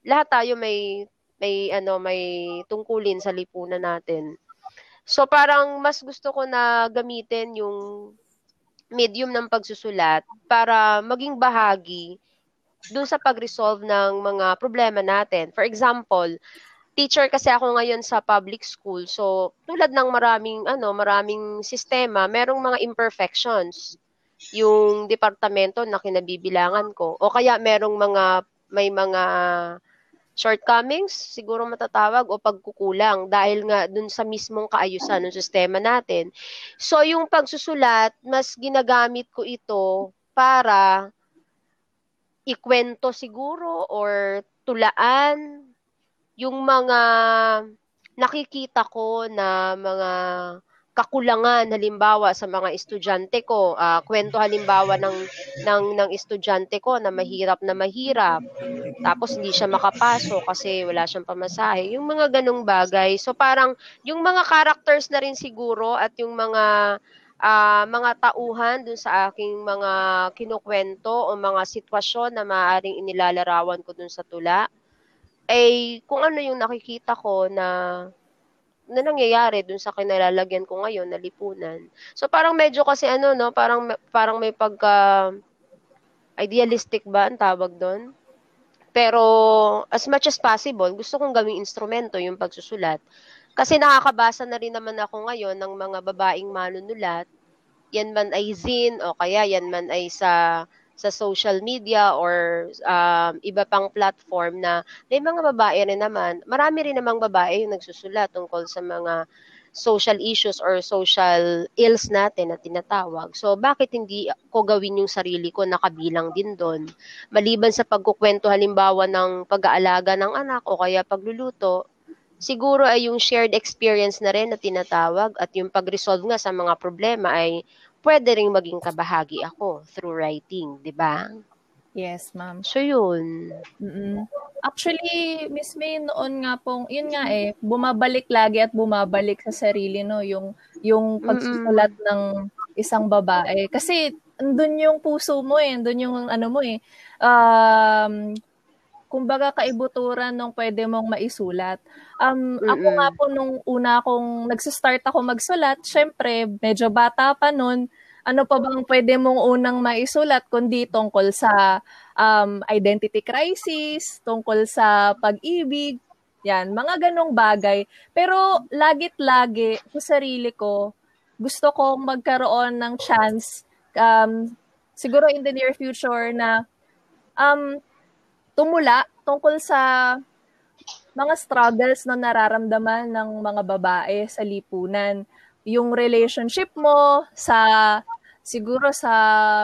D: lahat tayo may may ano may tungkulin sa lipunan natin. So parang mas gusto ko na gamitin yung medium ng pagsusulat para maging bahagi dun sa pag-resolve ng mga problema natin. For example, teacher kasi ako ngayon sa public school. So, tulad ng maraming ano, maraming sistema, merong mga imperfections yung departamento na kinabibilangan ko. O kaya merong mga may mga shortcomings, siguro matatawag, o pagkukulang dahil nga dun sa mismong kaayusan ng sistema natin. So, yung pagsusulat, mas ginagamit ko ito para ikwento siguro or tulaan yung mga nakikita ko na mga kakulangan halimbawa sa mga estudyante ko, uh, kwento halimbawa ng ng ng estudyante ko na mahirap na mahirap. Tapos hindi siya makapasok kasi wala siyang pamasahe. Yung mga ganong bagay. So parang yung mga characters na rin siguro at yung mga uh, mga tauhan dun sa aking mga kinukwento o mga sitwasyon na maaaring inilalarawan ko dun sa tula ay kung ano yung nakikita ko na na nangyayari dun sa kinalalagyan ko ngayon na lipunan. So parang medyo kasi ano no, parang parang may pagka idealistic ba ang tawag doon? Pero as much as possible, gusto kong gawing instrumento yung pagsusulat. Kasi nakakabasa na rin naman ako ngayon ng mga babaeng manunulat. Yan man ay zine o kaya yan man ay sa sa social media or um, iba pang platform na may mga babae rin naman, marami rin namang babae yung nagsusulat tungkol sa mga social issues or social ills natin na tinatawag. So, bakit hindi ko gawin yung sarili ko na kabilang din doon? Maliban sa pagkukwento halimbawa ng pag-aalaga ng anak o kaya pagluluto, siguro ay yung shared experience na rin na tinatawag at yung pag-resolve nga sa mga problema ay pwede ring maging kabahagi ako through writing, di ba?
C: Yes, ma'am.
D: So, yun.
C: Mm-mm. Actually, Miss May, noon nga pong, yun nga eh, bumabalik lagi at bumabalik sa sarili, no? Yung, yung pagsusulat Mm-mm. ng isang babae. Kasi, andun yung puso mo eh, andun yung ano mo eh. Um, kumbaga kaibuturan nung pwede mong maisulat. Um, Mm-mm. ako nga po nung una akong nagsa-start ako magsulat, syempre medyo bata pa noon, ano pa bang pwede mong unang maisulat kundi tungkol sa um, identity crisis, tungkol sa pag-ibig, yan, mga ganong bagay. Pero lagit lagi sa sarili ko, gusto ko magkaroon ng chance um, siguro in the near future na um, tumula tungkol sa mga struggles na nararamdaman ng mga babae sa lipunan. Yung relationship mo sa siguro sa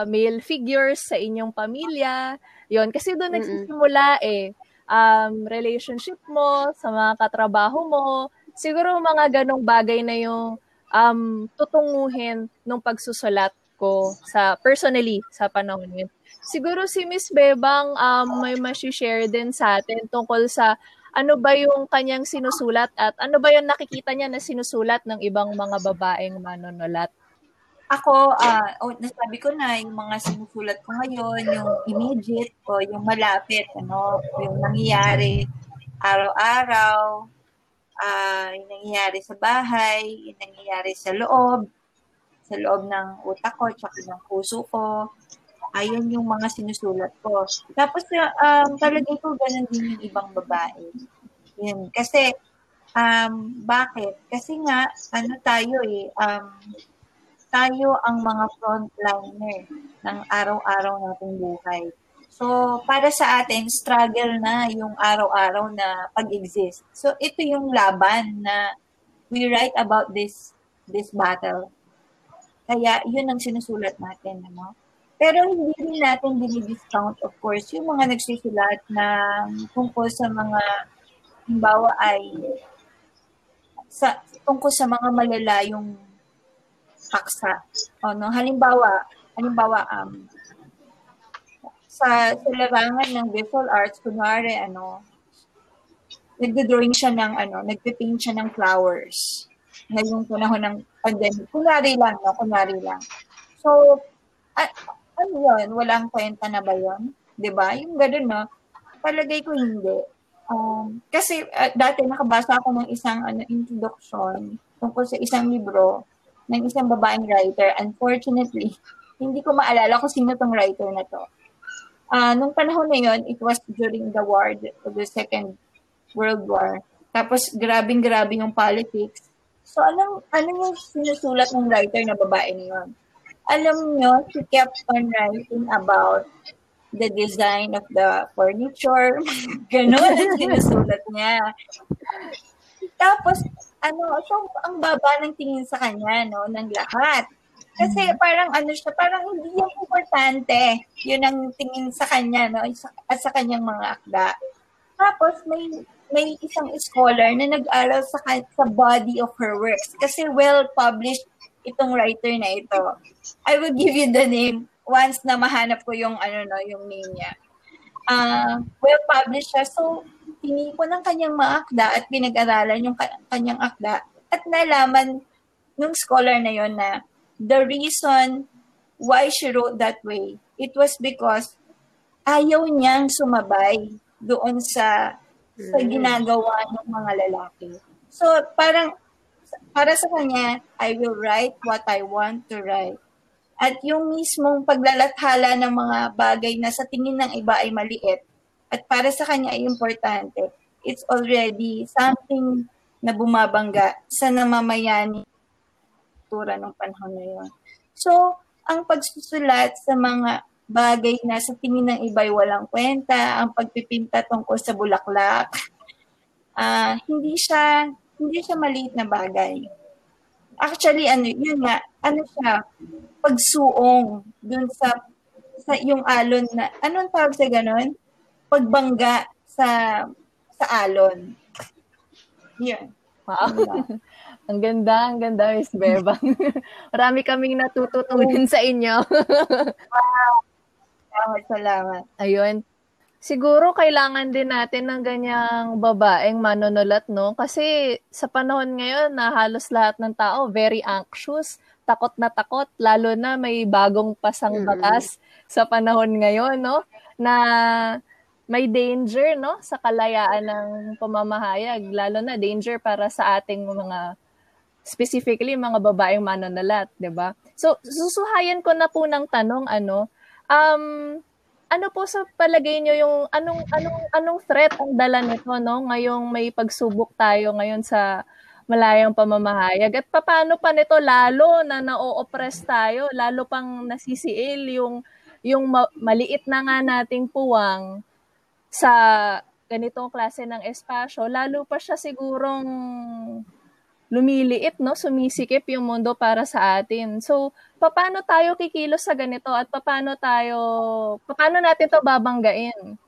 C: male figures sa inyong pamilya. Yon kasi doon nagsisimula eh um, relationship mo sa mga katrabaho mo. Siguro mga ganong bagay na yung um, tutunguhin nung pagsusulat ko sa personally sa panahon yun. Siguro si Miss Bebang um, may ma-share din sa atin tungkol sa ano ba yung kanyang sinusulat at ano ba yung nakikita niya na sinusulat ng ibang mga babaeng manonulat?
E: Ako, uh, oh, nasabi ko na, yung mga sinusulat ko ngayon, yung immediate o yung malapit, ano, yung nangyayari araw-araw, uh, yung nangyayari sa bahay, yung nangyayari sa loob, sa loob ng utak ko, tsaka ng puso ko, Ayun yung mga sinusulat ko. Tapos, um, talaga ko ganun din yung ibang babae. Yun. Kasi, um, bakit? Kasi nga, ano tayo eh, um, tayo ang mga frontliner ng araw-araw nating buhay. So, para sa atin, struggle na yung araw-araw na pag-exist. So, ito yung laban na we write about this this battle. Kaya, yun ang sinusulat natin. Ano? Pero hindi rin natin dinidiscount, of course, yung mga nagsusulat ng tungkol sa mga, halimbawa ay, sa, tungkol sa mga malalayong paksa. O, no? Halimbawa, halimbawa, um, sa, sa larangan ng visual arts, kunwari, ano, nagdo-drawing siya ng, ano, nagpipaint siya ng flowers ngayong panahon ng pandemic. Kunwari lang, no? Kunwari lang. So, a- ano yun? Walang kwenta na ba yun? ba Yung gano'n, no? Palagay ko hindi. Um, kasi uh, dati nakabasa ako ng isang ano, introduction tungkol sa isang libro ng isang babaeng writer. Unfortunately, hindi ko maalala kung sino tong writer na to. Uh, nung panahon na yon, it was during the war, the Second World War. Tapos, grabing-grabe yung politics. So, anong, ano yung sinusulat ng writer na babae na yun? Alam nyo, she kept on writing about the design of the furniture. [LAUGHS] Ganon ang sinusulat niya. Tapos, ano, so, ang baba ng tingin sa kanya, no, ng lahat. Kasi parang ano siya, parang hindi yung importante. Yun ang tingin sa kanya, no, at sa kanyang mga akda. Tapos, may may isang scholar na nag-aral sa, sa body of her works kasi well-published itong writer na ito. I will give you the name once na mahanap ko yung ano no, yung name niya. Uh, well-published siya. So, tinipon ng kanyang mga akda at pinag-aralan yung kanyang akda at nalaman nung scholar na yon na the reason why she wrote that way, it was because ayaw niyang sumabay doon sa sa mm. ginagawa ng mga lalaki. So, parang, para sa kanya, I will write what I want to write. At yung mismong paglalathala ng mga bagay na sa tingin ng iba ay maliit, at para sa kanya ay importante, it's already something na bumabangga sa namamayani tura ng panahon na yun. So, ang pagsusulat sa mga bagay na sa tingin ng iba'y walang kwenta, ang pagpipinta tungkol sa bulaklak. Uh, hindi siya hindi siya maliit na bagay. Actually, ano, yun nga, ano siya, pagsuong dun sa, sa yung alon na, anong tawag sa ganon? Pagbangga sa, sa alon. Yun.
C: Wow. ang ganda, [LAUGHS] ang ganda, Miss Bebang. [LAUGHS] Marami kaming natututunan sa inyo. [LAUGHS]
E: wow. Salamat, salamat.
C: Ayun. Siguro kailangan din natin ng ganyang babaeng manonulat, no? Kasi sa panahon ngayon na halos lahat ng tao very anxious, takot na takot, lalo na may bagong pasang batas mm-hmm. sa panahon ngayon, no? Na may danger, no? Sa kalayaan ng pamamahayag, lalo na danger para sa ating mga specifically mga babaeng manonulat, 'di ba? So susuhayan ko na po ng tanong ano, Um, ano po sa palagay niyo yung anong anong anong threat ang dala nito no? Ngayong may pagsubok tayo ngayon sa malayang pamamahayag. At paano pa nito lalo na na-oppress tayo lalo pang nasisiil yung yung ma- maliit na nga nating puwang sa ganitong klase ng espasyo. Lalo pa siya sigurong lumiliit, no? Sumisikip yung mundo para sa atin. So, paano tayo kikilos sa ganito at paano tayo, paano natin to babanggain?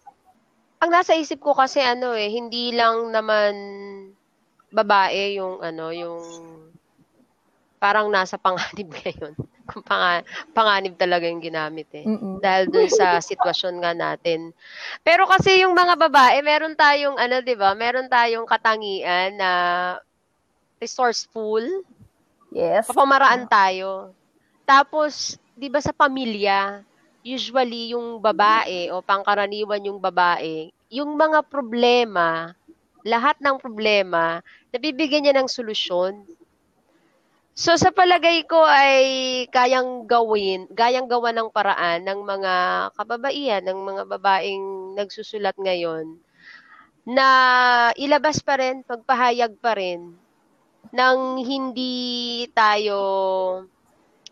D: Ang nasa isip ko kasi ano eh, hindi lang naman babae yung ano, yung parang nasa panganib [LAUGHS] ngayon. Kung pang, panganib talaga yung ginamit eh. Mm-mm. Dahil dun sa sitwasyon nga natin. Pero kasi yung mga babae, meron tayong ano, 'di ba? Meron tayong katangian na resourceful.
C: Yes.
D: Papamaraan tayo. Tapos, 'di ba sa pamilya, usually yung babae o pangkaraniwan yung babae, yung mga problema, lahat ng problema, nabibigyan niya ng solusyon. So sa palagay ko ay kayang gawin, gayang gawa ng paraan ng mga kababaihan, ng mga babaeng nagsusulat ngayon na ilabas pa rin, pagpahayag pa rin nang hindi tayo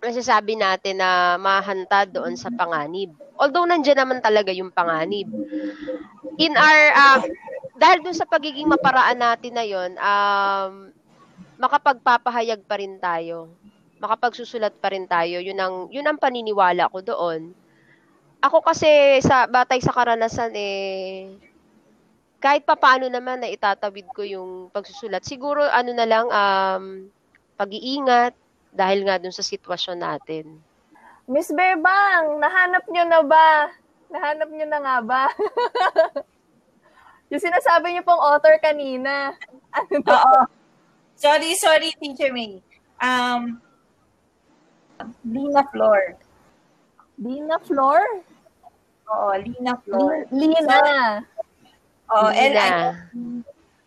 D: masasabi natin na mahanta doon sa panganib. Although nandiyan naman talaga yung panganib. In our, uh, dahil doon sa pagiging maparaan natin na yon, um, makapagpapahayag pa rin tayo. Makapagsusulat pa rin tayo. Yun ang, yun ang paniniwala ko doon. Ako kasi sa batay sa karanasan eh kahit pa paano naman na itatawid ko yung pagsusulat. Siguro ano na lang um pag-iingat, dahil nga dun sa sitwasyon natin.
C: Miss Bebang, nahanap nyo na ba? Nahanap nyo na nga ba? [LAUGHS] yung sinasabi niyo pong author kanina. [LAUGHS] Ano ba?
E: Oo. Sorry, sorry, Teacher May. Um, Lina Flor.
C: Lina Flor?
E: Oo, Lina Flor.
C: Lina.
E: Oo,
D: Lina.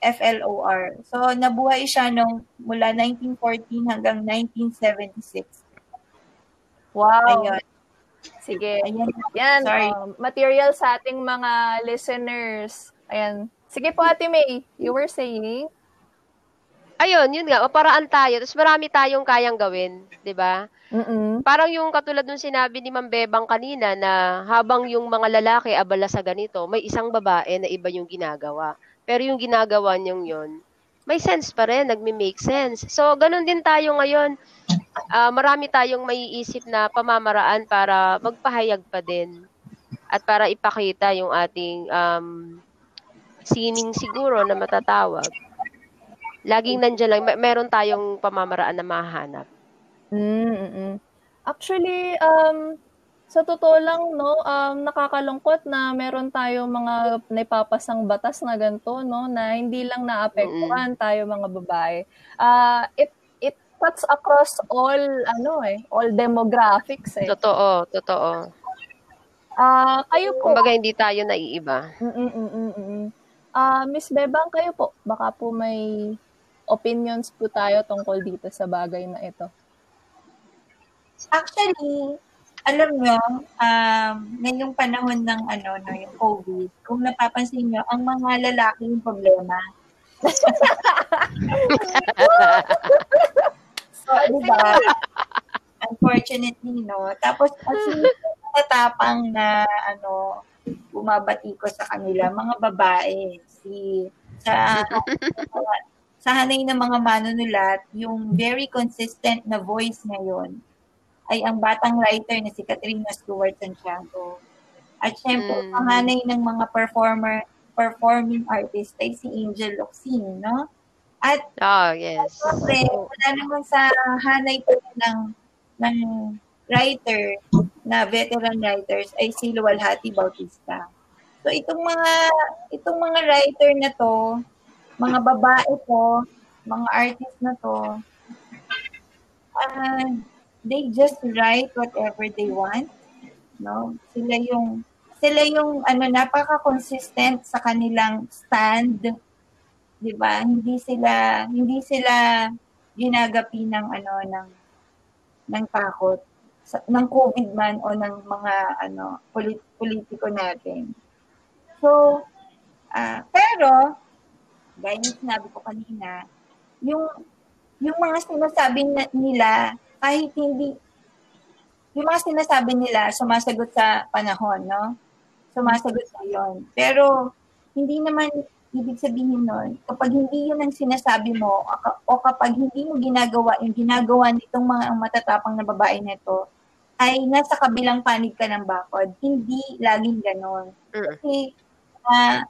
E: L-I-F-L-O-R. So, nabuhay siya nung mula 1914 hanggang 1976.
C: Wow.
E: Ayun.
C: Sige.
E: Ayan.
C: Yan,
E: Sorry.
C: um, material sa ating mga listeners. Ayan. Sige po, Ate May. You were saying?
D: Ayun, yun nga, maparaan tayo. Tapos marami tayong kayang gawin, 'di ba?
C: Mm-mm.
D: Parang yung katulad nung sinabi ni Ma'am Bebang kanina na habang yung mga lalaki abala sa ganito, may isang babae na iba yung ginagawa. Pero yung ginagawa niyong yun, may sense pa rin, nagme-make sense. So, ganun din tayo ngayon. Ah, marami tayong maiisip na pamamaraan para magpahayag pa din. At para ipakita yung ating um, sining siguro na matatawag. Laging nandiyan lang, may- meron tayong pamamaraan na mahanap.
C: Mm-mm. Actually, um, sa totoo lang, no, um, nakakalungkot na meron tayong mga naipapasang batas na ganito, no, na hindi lang naapektuhan tayo mga babae. Ah, it it cuts across all ano eh, all demographics eh.
D: Totoo, totoo.
C: Ah, kayo po.
D: Kumbaga hindi tayo naiiba.
C: Mm-mm-mm-mm. Ah, Miss Bebang, kayo po, baka po may opinions po tayo tungkol dito sa bagay na ito.
E: Actually, alam nyo, um, ngayong panahon ng ano, no, yung COVID, kung napapansin nyo, ang mga lalaki yung problema. [LAUGHS] so, di ba? Unfortunately, no? Tapos, as in, tatapang na, ano, bumabati ko sa kanila, mga babae, si, sa, [LAUGHS] sa hanay ng mga manunulat, yung very consistent na voice ngayon, ay ang batang writer na si Katrina Stewart Santiago. At syempre,
D: Mm.
E: ang hanay ng mga performer, performing artist ay si Angel Locsin, no? At
D: Oh, yes.
E: syempre, wala naman sa hanay po ng, ng writer na veteran writers ay si Luwalhati Bautista. So itong mga itong mga writer na to, mga babae to, mga artist na to, ah, they just write whatever they want, no? Sila yung sila yung ano napaka-consistent sa kanilang stand, 'di ba? Hindi sila hindi sila ginagapi ng ano ng ng takot sa, ng COVID man o ng mga ano polit, politiko natin. So, ah pero gaya ng sinabi ko kanina, yung yung mga sinasabi na, nila kahit hindi yung mga sinasabi nila sumasagot sa panahon, no? Sumasagot sa yon. Pero hindi naman ibig sabihin nun, kapag hindi yun ang sinasabi mo o ka- o kapag hindi mo ginagawa yung ginagawa nitong mga ang matatapang na babae na to, ay nasa kabilang panig ka ng bakod. Hindi laging ganon.
D: Mm.
E: Kasi, ah,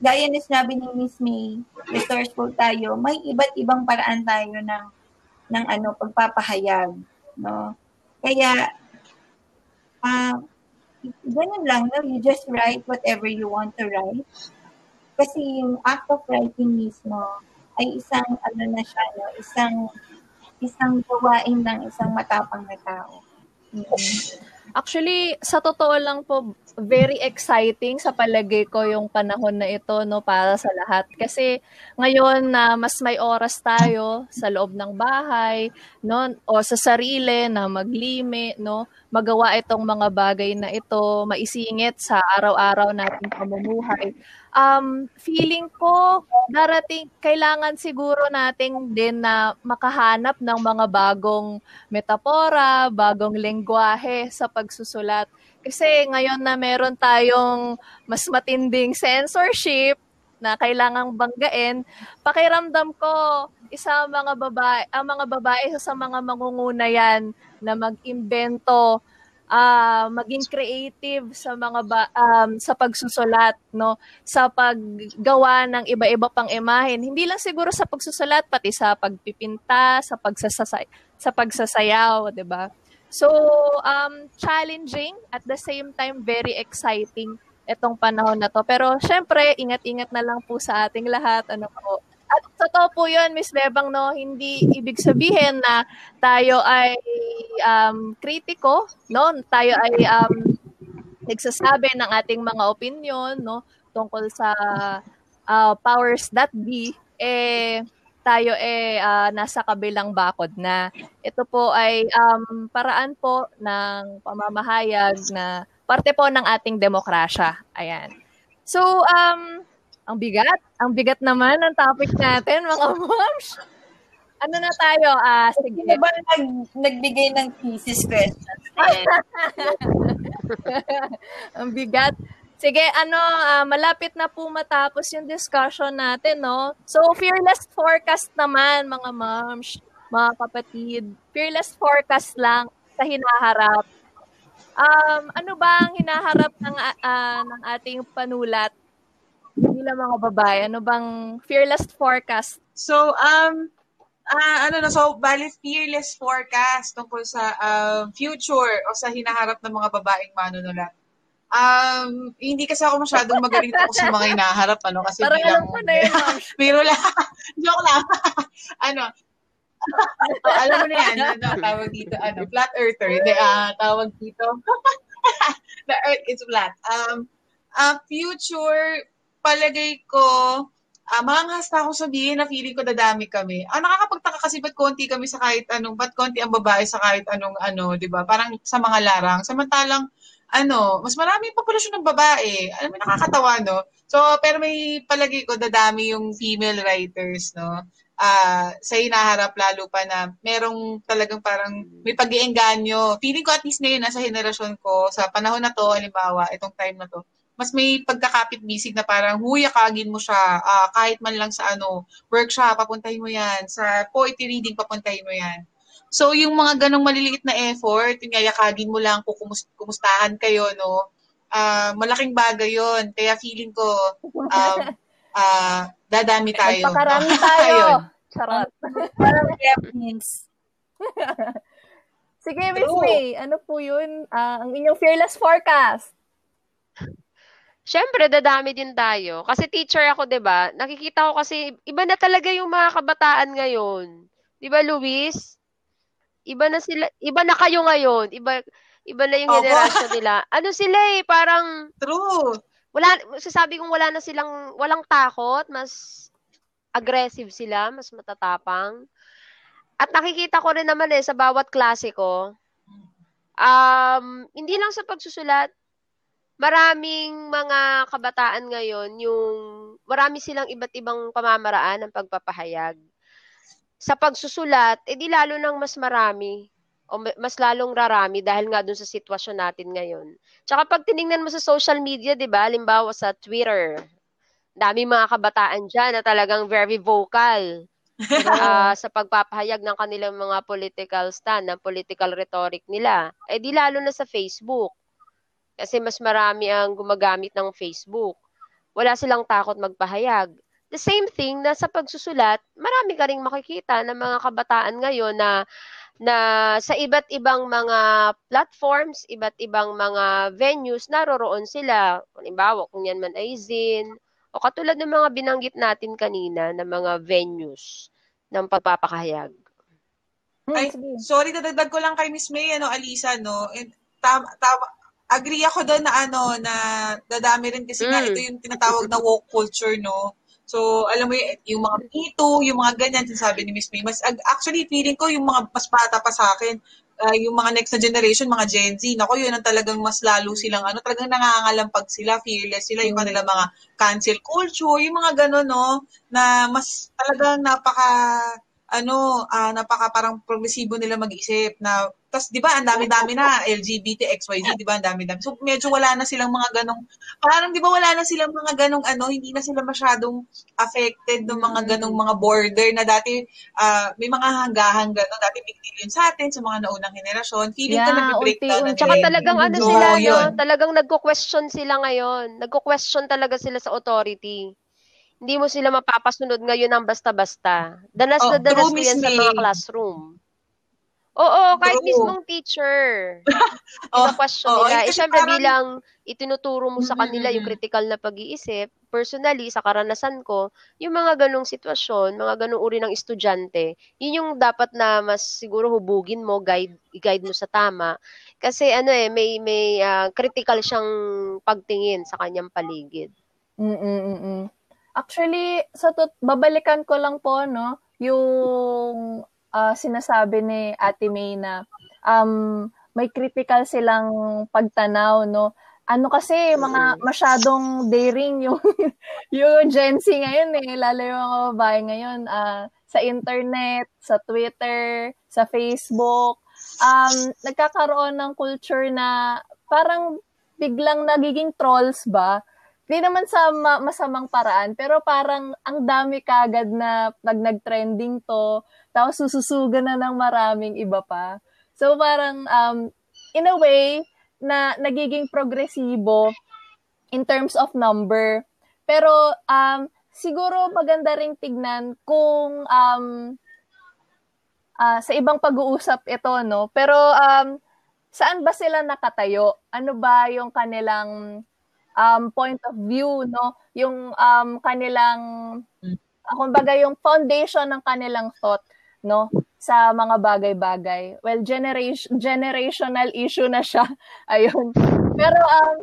E: gaya na sinabi ni Miss May, resourceful tayo, may iba't ibang paraan tayo ng, ng ano, pagpapahayag. No? Kaya, ah, ganun lang, no? you just write whatever you want to write. Kasi yung act of writing mismo ay isang, ano na siya, no? isang, isang gawain ng isang matapang na tao. Mhm.
C: Actually, sa totoo lang po, very exciting sa palagay ko yung panahon na ito no para sa lahat kasi ngayon na mas may oras tayo sa loob ng bahay no o sa sarili na maglimi no magawa itong mga bagay na ito, maisingit sa araw-araw nating pamumuhay. Um, feeling ko, darating, kailangan siguro nating din na makahanap ng mga bagong metapora, bagong lengguwahe sa pagsusulat. Kasi ngayon na meron tayong mas matinding censorship, na kailangang banggain, pakiramdam ko isa mga babae, ang mga babae sa mga mangunguna yan na mag-imbento, uh, maging creative sa mga ba, um, sa pagsusulat, no? Sa paggawa ng iba-iba pang imahen. Hindi lang siguro sa pagsusulat, pati sa pagpipinta, sa pagsasasay, sa pagsasayaw, 'di ba? So, um, challenging at the same time very exciting itong panahon na to. Pero syempre, ingat-ingat na lang po sa ating lahat. Ano po. At totoo po yun, Miss Bebang, no, hindi ibig sabihin na tayo ay um, kritiko, no? Tayo ay um, nagsasabi ng ating mga opinion, no, tungkol sa uh, powers that be, eh, tayo eh uh, nasa kabilang bakod na. Ito po ay um, paraan po ng pamamahayag na parte po ng ating demokrasya. Ayan. So, um, ang bigat. Ang bigat naman ng topic natin, mga moms. Ano na tayo? Ah, uh, sige.
E: Ano ba nag, nagbigay ng thesis question? [LAUGHS]
C: ang bigat. Sige, ano, uh, malapit na po matapos yung discussion natin, no? So, fearless forecast naman, mga moms, mga kapatid. Fearless forecast lang sa hinaharap um, ano ba ang hinaharap ng, uh, ng ating panulat bilang mga babae? Ano bang fearless forecast?
B: So, um, uh, ano na, so, bali fearless forecast tungkol sa uh, future o sa hinaharap ng mga babaeng manunulat. Um, hindi kasi ako masyadong magaling ako sa mga hinaharap, ano, kasi
C: Parang
B: bilang,
C: alam ko na yun, [LAUGHS]
B: Biro lang. [LAUGHS] Joke lang. [LAUGHS] ano, oh, alam mo na yan, ano, tawag dito, ano, flat earther. Hindi, uh, tawag dito. The earth is flat. Um, uh, future, palagay ko, uh, manghas na akong sabihin na feeling ko dadami kami. Ah, nakakapagtaka kasi ba't konti kami sa kahit anong, ba't konti ang babae sa kahit anong ano, di ba? Parang sa mga larang. Samantalang, ano, mas marami yung populasyon ng babae. Alam mo, nakakatawa, no? So, pero may palagi ko dadami yung female writers, no? uh, sa hinaharap lalo pa na merong talagang parang may pag iengganyo Feeling ko at least ngayon, nasa henerasyon ko, sa panahon na to, halimbawa, itong time na to, mas may pagkakapit bisig na parang huyakagin mo siya uh, kahit man lang sa ano workshop papuntahin mo yan sa poetry reading papuntahin mo yan so yung mga ganong maliliit na effort yung yayakagin mo lang kung kumustahan kayo no uh, malaking bagay yon kaya feeling ko um, uh, [LAUGHS] dadami tayo.
C: Magpakarami [LAUGHS] tayo. Charot. [LAUGHS] Sige, Miss May, ano po yun? Uh, ang inyong fearless forecast.
D: Siyempre, dadami din tayo. Kasi teacher ako, di ba? Nakikita ko kasi, iba na talaga yung mga kabataan ngayon. Di ba, Luis? Iba na sila, iba na kayo ngayon. Iba, iba na yung generation nila. [LAUGHS] Ano sila eh, parang...
B: True
D: wala, sasabi kong wala na silang, walang takot, mas aggressive sila, mas matatapang. At nakikita ko rin naman eh, sa bawat klase ko, um, hindi lang sa pagsusulat, maraming mga kabataan ngayon, yung marami silang iba't ibang pamamaraan ng pagpapahayag. Sa pagsusulat, edi eh lalo nang mas marami o mas lalong rarami dahil nga dun sa sitwasyon natin ngayon. Tsaka pag tiningnan mo sa social media, 'di ba? Halimbawa sa Twitter, dami mga kabataan diyan na talagang very vocal uh, [LAUGHS] sa pagpapahayag ng kanilang mga political stand, ng political rhetoric nila. Eh di lalo na sa Facebook. Kasi mas marami ang gumagamit ng Facebook. Wala silang takot magpahayag. The same thing na sa pagsusulat, marami ka ring makikita ng mga kabataan ngayon na na sa iba't ibang mga platforms, iba't ibang mga venues, naroroon sila. Halimbawa, kung yan man ay Zin, o katulad ng mga binanggit natin kanina na mga venues ng pagpapakahayag.
B: Ay, sorry, dadagdag ko lang kay Miss May, ano, Alisa, no? Tama, tama, agree ako doon na ano, na dadami rin kasi mm. nga ito yung tinatawag na woke culture, no? So, alam mo y- yung mga Too, yung mga ganyan, sinasabi ni Miss May, mas, actually, feeling ko yung mga mas bata pa sa akin, ah, yung mga next na generation, mga Gen Z, nako, yun ang talagang mas lalo silang, ano, talagang nangangalampag sila, fearless sila, yung kanila mga cancel culture, yung mga gano'n, no, na mas talagang napaka, ano, ah, napaka parang progresibo nila mag-isip na tas 'di ba ang dami-dami na LGBT XYZ 'di ba ang dami-dami. So medyo wala na silang mga ganong parang 'di ba wala na silang mga ganong ano, hindi na sila masyadong affected ng mga ganong mga border na dati ah, may mga hanggahan gano'n. Dati big deal yun sa atin sa mga naunang henerasyon. Feeling ko
C: Yeah,
B: nag-breakdown na.
D: Tsaka
B: nila.
D: talagang ano
B: So,
D: sila, no?
B: yun.
D: Talagang nagko-question sila ngayon. Nagko-question talaga sila sa authority. Hindi mo sila mapapasunod ngayon ng basta-basta. Danas
B: Oh,
D: na danas ko yan sa mga classroom. Oo, kahit
B: True.
D: mismong teacher. [LAUGHS]
B: Oh,
D: Ina-question
B: oo,
D: nila. Eh, syempre
B: parang-
D: bilang itinuturo mo sa kanila yung critical na pag-iisip, personally, sa karanasan ko, yung mga ganong sitwasyon, mga ganong uri ng estudyante, yun yung dapat na mas siguro hubugin mo, guide, i-guide mo sa tama. Kasi ano eh, may, may ah, critical siyang pagtingin sa kanyang paligid.
C: Mm-mm-mm. Actually, sa tot babalikan ko lang po, no, yung ah, sinasabi ni Ate May na um, may critical silang pagtanaw, no. Ano kasi, mga masyadong daring yung, [LAUGHS] yung Gen Z ngayon eh, lalo yung mga babae ngayon, ah, sa internet, sa Twitter, sa Facebook, um, nagkakaroon ng culture na parang biglang nagiging trolls ba? Di naman sa ma- masamang paraan, pero parang ang dami kagad na pag nag-trending to, tapos sususugan na ng maraming iba pa. So parang um, in a way na nagiging progresibo in terms of number. Pero um, siguro maganda ring tignan kung um, ah, sa ibang pag-uusap ito, no? Pero um, saan ba sila nakatayo? Ano ba yung kanilang um, point of view, no? Yung um, kanilang, ah, kumbaga yung foundation ng kanilang thought, no? Sa mga bagay-bagay. Well, generation, generational issue na siya. [LAUGHS] Ayun. Pero, um,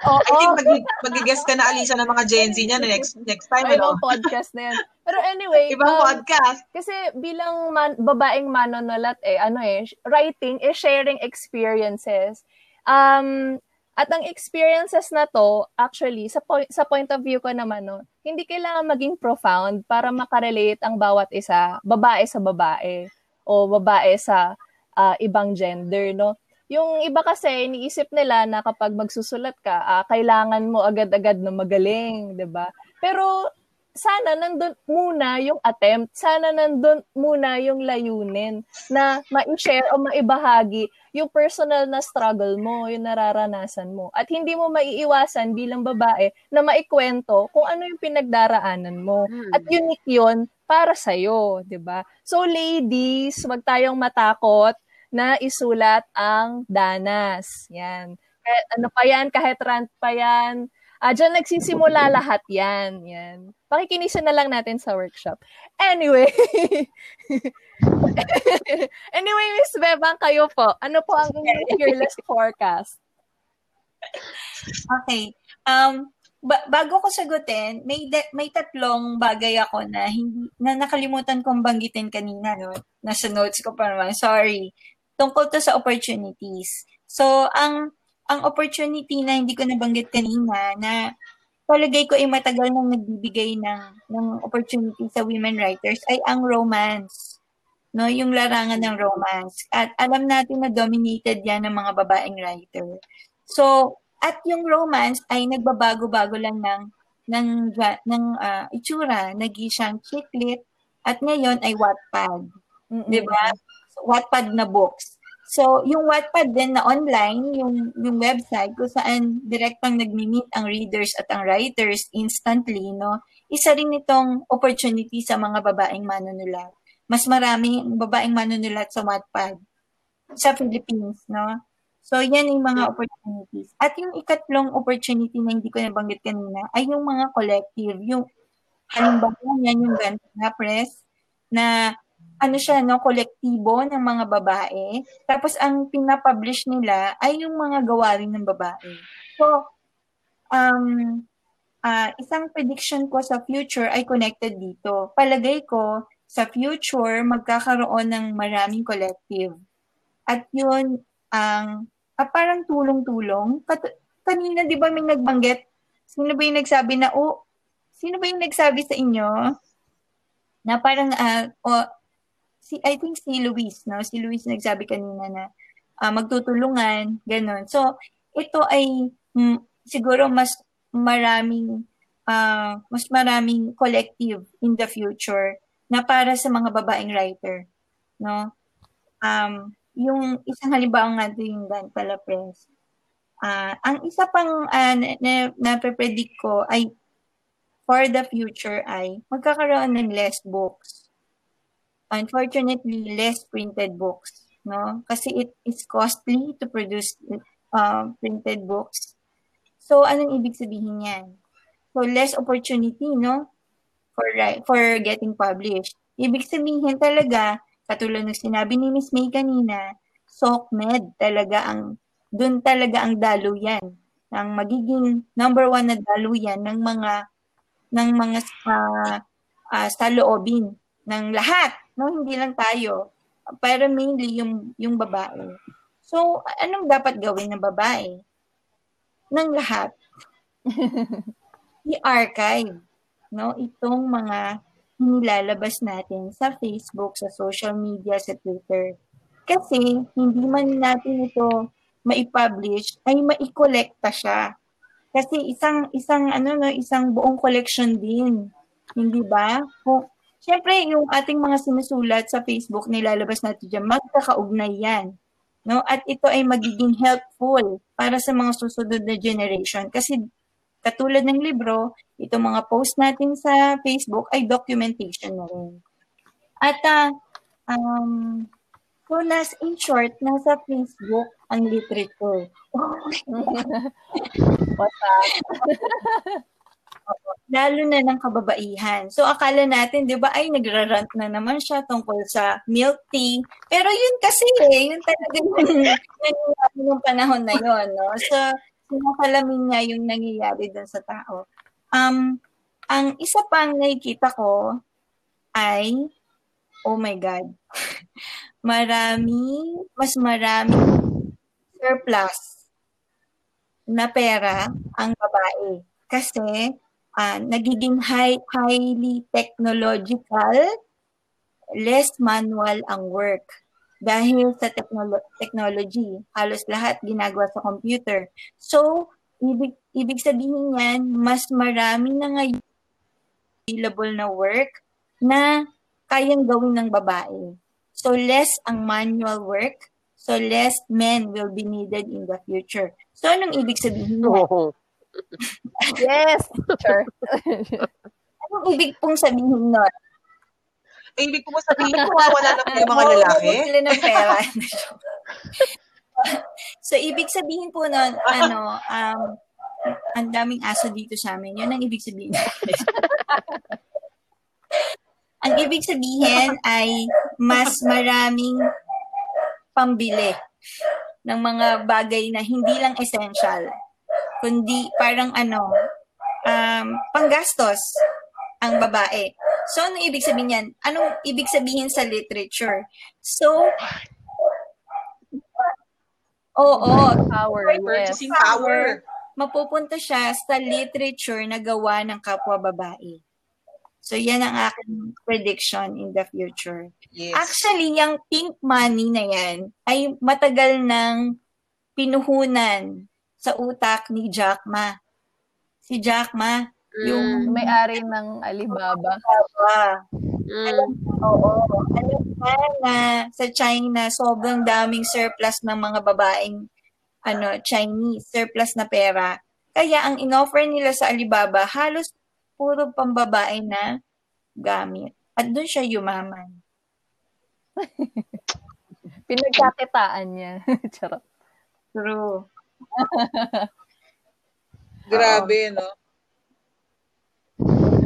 C: Oo.
B: I think mag- mag-guest ka na, Alisa, ng mga Gen Z niya next next time,
C: May
B: ano?
C: ibang podcast na yan. Pero anyway, [LAUGHS]
B: Ibang
C: um,
B: podcast.
C: Kasi bilang man, babaeng manonulat eh, ano eh, writing is sharing experiences. Um, at ang experiences na to, actually, sa, point, sa point of view ko naman, no, hindi kailangan maging profound para makarelate ang bawat isa, babae sa babae o babae sa ah, ibang gender, no? Yung iba kasi, iniisip nila na kapag magsusulat ka, ah, kailangan mo agad-agad na magaling, 'di ba? Pero sana nandun muna yung attempt, sana nandun muna yung layunin na ma-share o maibahagi yung personal na struggle mo, yung nararanasan mo. At hindi mo maiiwasan bilang babae na maikwento kung ano yung pinagdaraanan mo.
D: Hmm.
C: At unique yun para sa'yo, di ba? So ladies, wag tayong matakot na isulat ang danas. Yan. Kahit ano pa yan, kahit rant pa yan, Ah, dyan nagsisimula lahat yan. Yan. Pakikinisan na lang natin sa workshop. Anyway. [LAUGHS] anyway, Miss Bebang, kayo po. Ano po ang inyong fearless forecast?
E: Okay. Um, ba- bago ko sagutin, may da- may tatlong bagay ako na hindi na nakalimutan kong banggitin kanina no. Nasa notes ko pa naman. Sorry. Tungkol to sa opportunities. So, ang ang opportunity na hindi ko nabanggit kanina na palagay ko ay matagal nang nagbibigay ng ng opportunity sa women writers ay ang romance. No, yung larangan ng romance. At alam natin na dominated 'yan ng mga babaeng writer. So, at yung romance ay nagbabago-bago lang ng ng ng ah, itsura, naging siyang chick lit at ngayon ay Wattpad,
C: Mm-mm.
E: 'di ba? Wattpad na books. So, yung Wattpad din na online, yung yung website kung saan direktang nagmi-meet ang readers at ang writers instantly, no? Isa rin itong opportunity sa mga babaeng manunulat. Mas maraming babaeng manunulat sa Wattpad sa Philippines, no? So, yan yung mga opportunities. At yung ikatlong opportunity na hindi ko nabanggit kanina ay yung mga collective. Yung, halimbawa, yan yung Gantana Press na ano siya, no, kolektibo ng mga babae. Tapos, ang pinapublish nila ay yung mga gawarin ng babae. So, um, ah, isang prediction ko sa future ay connected dito. Palagay ko, sa future, magkakaroon ng maraming collective. At yun, ang ah, parang tulong-tulong. Kat- kanina, di ba may nagbanggit? Sino ba yung nagsabi na, oh, sino ba yung nagsabi sa inyo na parang, ah, oh, si, I think si Luis, no? Si Luis nagsabi kanina na ah, magtutulungan, ganun. So, ito ay mm, siguro mas maraming ah, mas maraming collective in the future na para sa mga babaeng writer, no? Um, yung isang halimbawa nga din yung Dan Palapres. Ah, ang isa pang uh, na, na, ko ay for the future ay magkakaroon ng less books. Unfortunately, less printed books, no? Kasi it is costly to produce uh, printed books. So, anong ibig sabihin yan? So, less opportunity, no? For, for getting published. Ibig sabihin talaga, katulad ng sinabi ni Miss May kanina, SOCMED talaga ang, dun talaga ang daluyan ng magiging number one na daluyan ng mga ng mga uh, uh, saloobin ng lahat, no? Hindi lang tayo, pero mainly yung yung babae. So, anong dapat gawin ng babae? Ng lahat. [LAUGHS] I-archive, no? Itong mga nilalabas natin sa Facebook, sa social media, sa Twitter. Kasi hindi man natin ito maipublish, ay maikolekta siya. Kasi isang isang ano no, isang buong collection din. Hindi ba? Kung Siyempre, yung ating mga sinusulat sa Facebook nilalabas natin diyan, magkakaugnay yan. No? At ito ay magiging helpful para sa mga susunod na generation. Kasi katulad ng libro, itong mga post natin sa Facebook ay documentation na rin. At uh, um, so nas, in short, nasa Facebook ang literature. [LAUGHS] [LAUGHS]
C: What's up? [LAUGHS]
E: Lalo na ng kababaihan. So, akala natin, di ba, ay nagrarant na naman siya tungkol sa milk tea. Pero yun kasi, eh, yun talaga yung [LAUGHS] nangyayari ng panahon na yun, no? So, sinakalamin niya yung nangyayari dun sa tao. Um, ang isa pang nakikita ko ay, oh my God, [LAUGHS] marami, mas marami surplus na pera ang babae. Kasi uh, nagiging high, highly technological, less manual ang work. Dahil sa technolo- technology, halos lahat ginagawa sa computer. So, ibig, ibig sabihin yan, mas marami na ngayon available na work na kayang gawin ng babae. So, less ang manual work, so less men will be needed in the future. So, anong ibig sabihin?
D: Oh.
C: Yes, sure.
E: Anong ibig pong sabihin nun?
B: Ay, ibig ko sabihin, wala na po yung mga lalaki?
E: Sila ng pera. so, ibig sabihin po nun, ano, um, ang daming aso dito sa amin. Yun ang ibig sabihin. ang ibig sabihin ay mas maraming pambili ng mga bagay na hindi lang essential kundi parang ano, um, panggastos ang babae. So, ano ibig sabihin yan? Anong ibig sabihin sa literature? So, oo,
C: Power, yes.
B: Purchasing power.
E: mapupunta siya sa literature na gawa ng kapwa babae. So, yan ang aking prediction in the future.
B: Yes.
E: Actually, yung pink money na yan ay matagal ng pinuhunan sa utak ni Jack Ma. Si Jack Ma, yung
C: Mm, May-ari ng Alibaba.
E: Alibaba.
D: Mm.
E: Alam, oo. Alam ka na sa China, sobrang daming surplus ng mga babaeng ano, Chinese, surplus na pera. Kaya ang inoffer nila sa Alibaba, halos puro pambabae na gamit. At doon siya yumaman. [LAUGHS]
C: Pinagkakitaan niya. [LAUGHS] Charot.
E: True. [LAUGHS]
B: Grabe, no?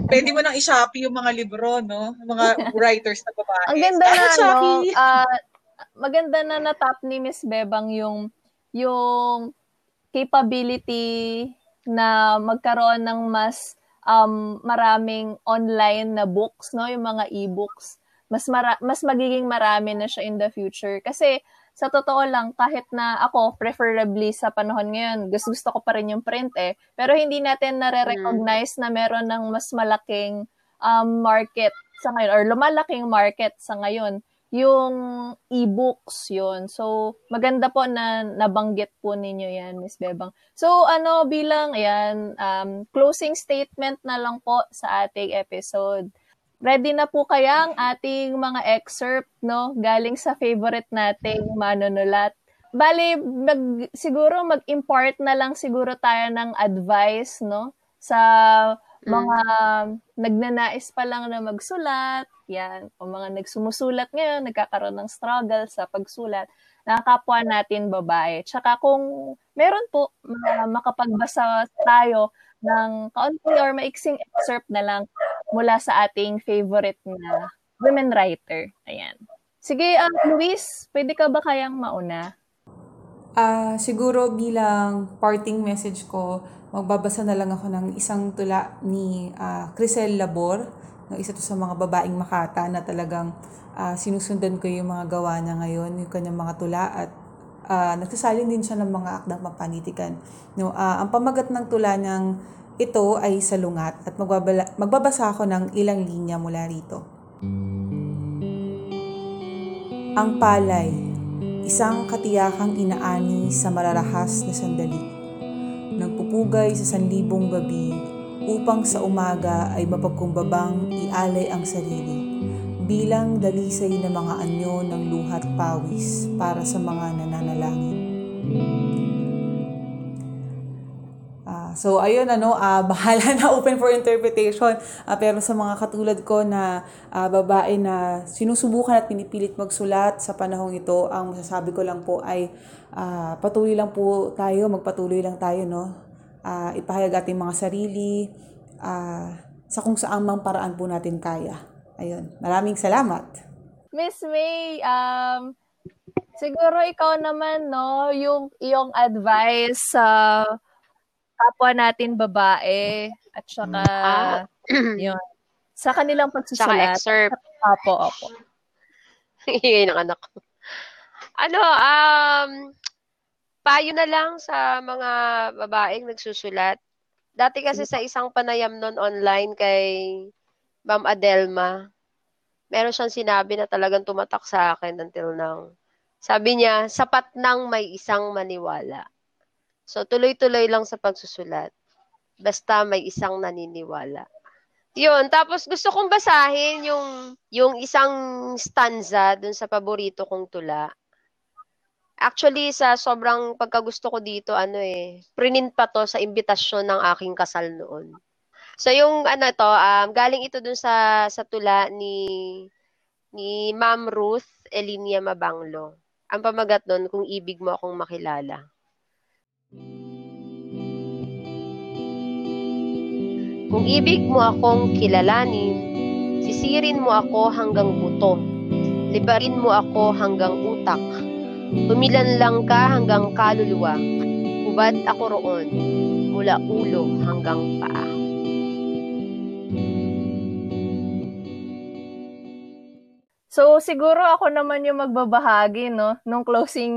B: Pwede mo nang i-shopee yung mga libro, no? Mga [LAUGHS] writers na babae.
C: Ang ganda na,
B: Ah,
C: no,
B: Shopee!
C: ah, maganda na natap ni Miss Bebang yung, yung capability na magkaroon ng mas um, maraming online na books, no, yung mga e-books. Mas mara- mas magiging marami na siya in the future kasi sa totoo lang, kahit na ako, preferably sa panahon ngayon, gusto, ko pa rin yung print eh. Pero hindi natin nare-recognize na meron ng mas malaking um, market sa ngayon, or lumalaking market sa ngayon, yung e-books yun. So, maganda po na nabanggit po ninyo yan, Miss Bebang. So, ano, bilang, ayan, um, closing statement na lang po sa ating episode Ready na po kaya ang ating mga excerpt, no? Galing sa favorite nating manunulat. Bali, mag, siguro mag-impart na lang siguro tayo ng advice, no? Sa mga mm. nagnanais pa lang na magsulat, yan, o mga nagsumusulat ngayon, nagkakaroon ng struggle sa pagsulat, na kapwa natin babae. Tsaka kung meron po uh, makapagbasa tayo ng kaunti or maiksing excerpt na lang mula sa ating favorite na women writer. Ayan. Sige, um, Luis, pwede ka ba kayang mauna?
B: Uh, siguro bilang parting message ko, magbabasa na lang ako ng isang tula ni uh, Crisel Labor, no, isa to sa mga babaeng makata na talagang uh, sinusundan ko yung mga gawa niya ngayon, yung kanyang mga tula at uh, nagsasalin din siya ng mga akdang papanitikan. No, uh, ang pamagat ng tula niyang ito ay salungat at magbabala, magbabasa ako ng ilang linya mula rito. Ang palay, isang katiyakang inaani sa mararahas na sandali. Nagpupugay sa sanlibong gabi upang sa umaga ay mapagkumbabang ialay ang sarili bilang dalisay na mga anyo ng luhat pawis para sa mga nananalangin. So, ayun, ano, uh, [LAUGHS] bahala na open for interpretation. Uh, pero sa mga katulad ko na uh, babae na sinusubukan at pinipilit magsulat sa panahong ito, ang masasabi ko lang po ay uh, patuloy lang po tayo, magpatuloy lang tayo, no? Uh, ipahayag ating mga sarili uh, sa kung saan mang paraan po natin kaya. Ayun, maraming salamat.
C: Miss May, um, siguro ikaw naman, no, yung iyong advice sa uh, kapwa natin babae at saka ah. yun. Sa kanilang pagsusulat.
D: Saka excerpt.
C: Apo, apo.
D: Hingay [LAUGHS] ng anak ko. Ano, um, payo na lang sa mga babaeng nagsusulat. Dati kasi sa isang panayam noon online kay Ma'am Adelma, meron siyang sinabi na talagang tumatak sa akin until now. Sabi niya, sapat nang may isang maniwala. So, tuloy-tuloy lang sa pagsusulat. Basta may isang naniniwala. Yun. Tapos, gusto kong basahin yung, yung isang stanza dun sa paborito kong tula. Actually, sa sobrang pagkagusto ko dito, ano eh, prinint pa to sa imbitasyon ng aking kasal noon. So, yung ano to, um, galing ito dun sa, sa tula ni, ni Ma'am Ruth Elinia Mabanglo. Ang pamagat doon, kung ibig mo akong makilala. Kung ibig mo akong kilalanin, sisirin mo ako hanggang buto, libarin mo ako hanggang utak, tumilan lang ka hanggang kaluluwa, hubad ako roon, mula ulo hanggang paa.
C: So siguro ako naman yung magbabahagi no? Nung closing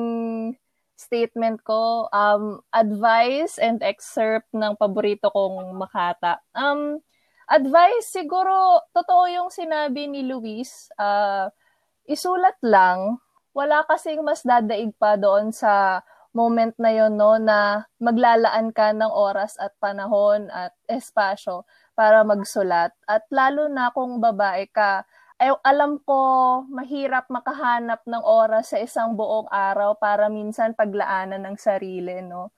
C: statement ko, um, advice and excerpt ng paborito kong Makata. Um, advice, siguro, totoo yung sinabi ni Luis, uh, isulat lang, wala kasing mas dadaig pa doon sa moment na yon no, na maglalaan ka ng oras at panahon at espasyo para magsulat. At lalo na kung babae ka, ay, alam ko mahirap makahanap ng oras sa isang buong araw para minsan paglaanan ng sarili, no?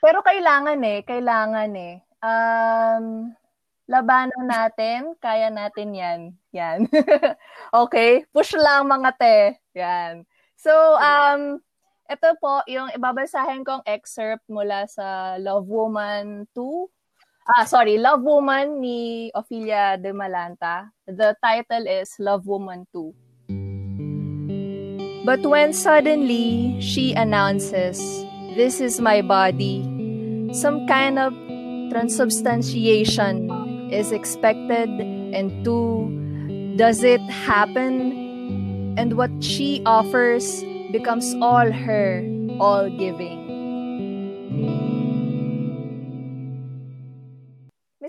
C: Pero kailangan eh, kailangan eh. Um, labanan natin, kaya natin yan. Yan. [LAUGHS] okay? Push lang mga te. Yan. So, um, ito po, yung ibabasahin kong excerpt mula sa Love Woman 2, Ah, sorry, Love Woman ni Ophelia de Malanta. The title is Love Woman 2. But when suddenly she announces, This is my body, some kind of transubstantiation is expected? And two, does it happen? And what she offers becomes all her, all giving.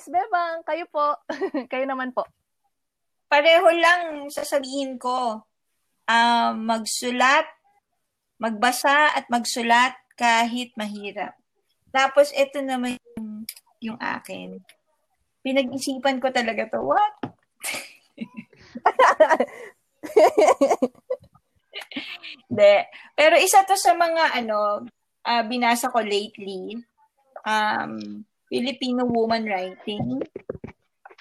C: Miss Bebang, kayo po. [LAUGHS] kayo naman po.
E: Pareho lang sasabihin ko. Uh, magsulat, magbasa at magsulat kahit mahirap. Tapos ito naman yung, yung akin. Pinag-isipan ko talaga to. What? [LAUGHS] De. Pero isa to sa mga ano, uh, binasa ko lately. Um, Filipino woman writing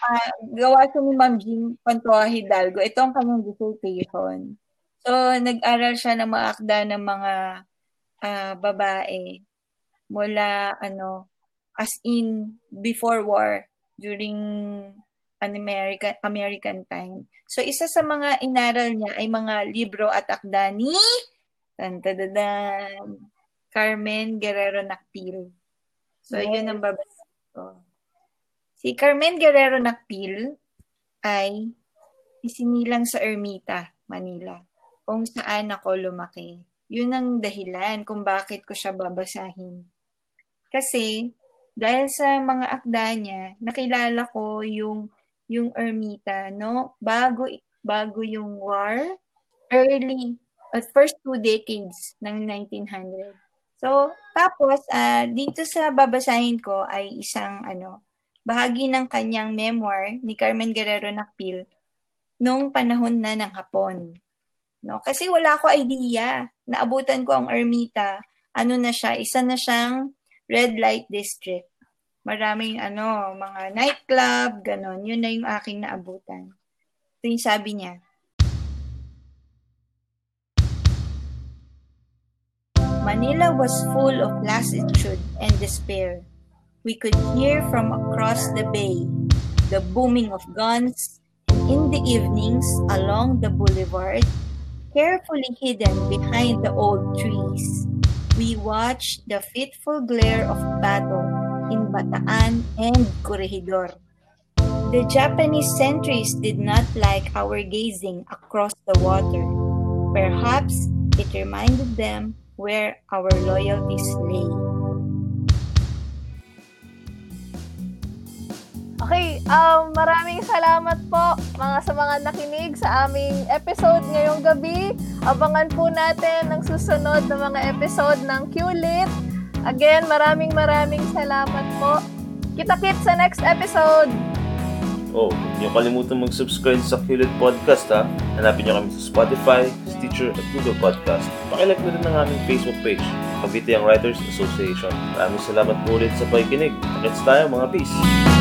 E: uh, gawa siya ni Ma'am Jean Pantoa Hidalgo. Ito ang kanyang dissertation. So, nag-aral siya ng mga akda ng mga uh, babae mula, ano, as in before war, during an American, American time. So, isa sa mga inaral niya ay mga libro at akda ni Tantadadan, Carmen Guerrero Nakpil. So, yes. yun ang babasa ko. Si Carmen Guerrero Nakpil ay isinilang sa Ermita, Manila, kung saan ako lumaki. Yun ang dahilan kung bakit ko siya babasahin. Kasi, dahil sa mga akda niya, nakilala ko yung yung Ermita, no? Bago bago yung war, early at first two decades ng 1900. So, tapos uh, dito sa babasahin ko ay isang ano, bahagi ng kanyang memoir ni Carmen Guerrero Nakpil noong panahon na ng Hapon. No? Kasi wala ko idea. Naabutan ko ang Ermita. Ano na siya? Isa na siyang red light district. Maraming ano, mga nightclub, ganon. Yun na yung aking naabutan. Ito yung sabi niya. Manila was full of lassitude and despair. we could hear from across the bay the booming of guns, and in the evenings along the boulevard, carefully hidden behind the old trees, we watched the fitful glare of battle in Bataan and Corregidor. The Japanese sentries did not like our gazing across the water. Perhaps it reminded them where our loyalties lay.
C: Okay, um, maraming salamat po mga sa mga nakinig sa aming episode ngayong gabi. Abangan po natin ang susunod na mga episode ng QLIT. Again, maraming maraming salamat po. Kita-kit sa next episode!
A: Oh, hindi nyo kalimutan mag-subscribe sa QLIT Podcast ha. Hanapin nyo kami sa Spotify, Stitcher at Google Podcast. Pakilike na rin ang aming Facebook page, Cavite Young Writers Association. Maraming salamat po ulit sa pakikinig. Next tayo mga peace!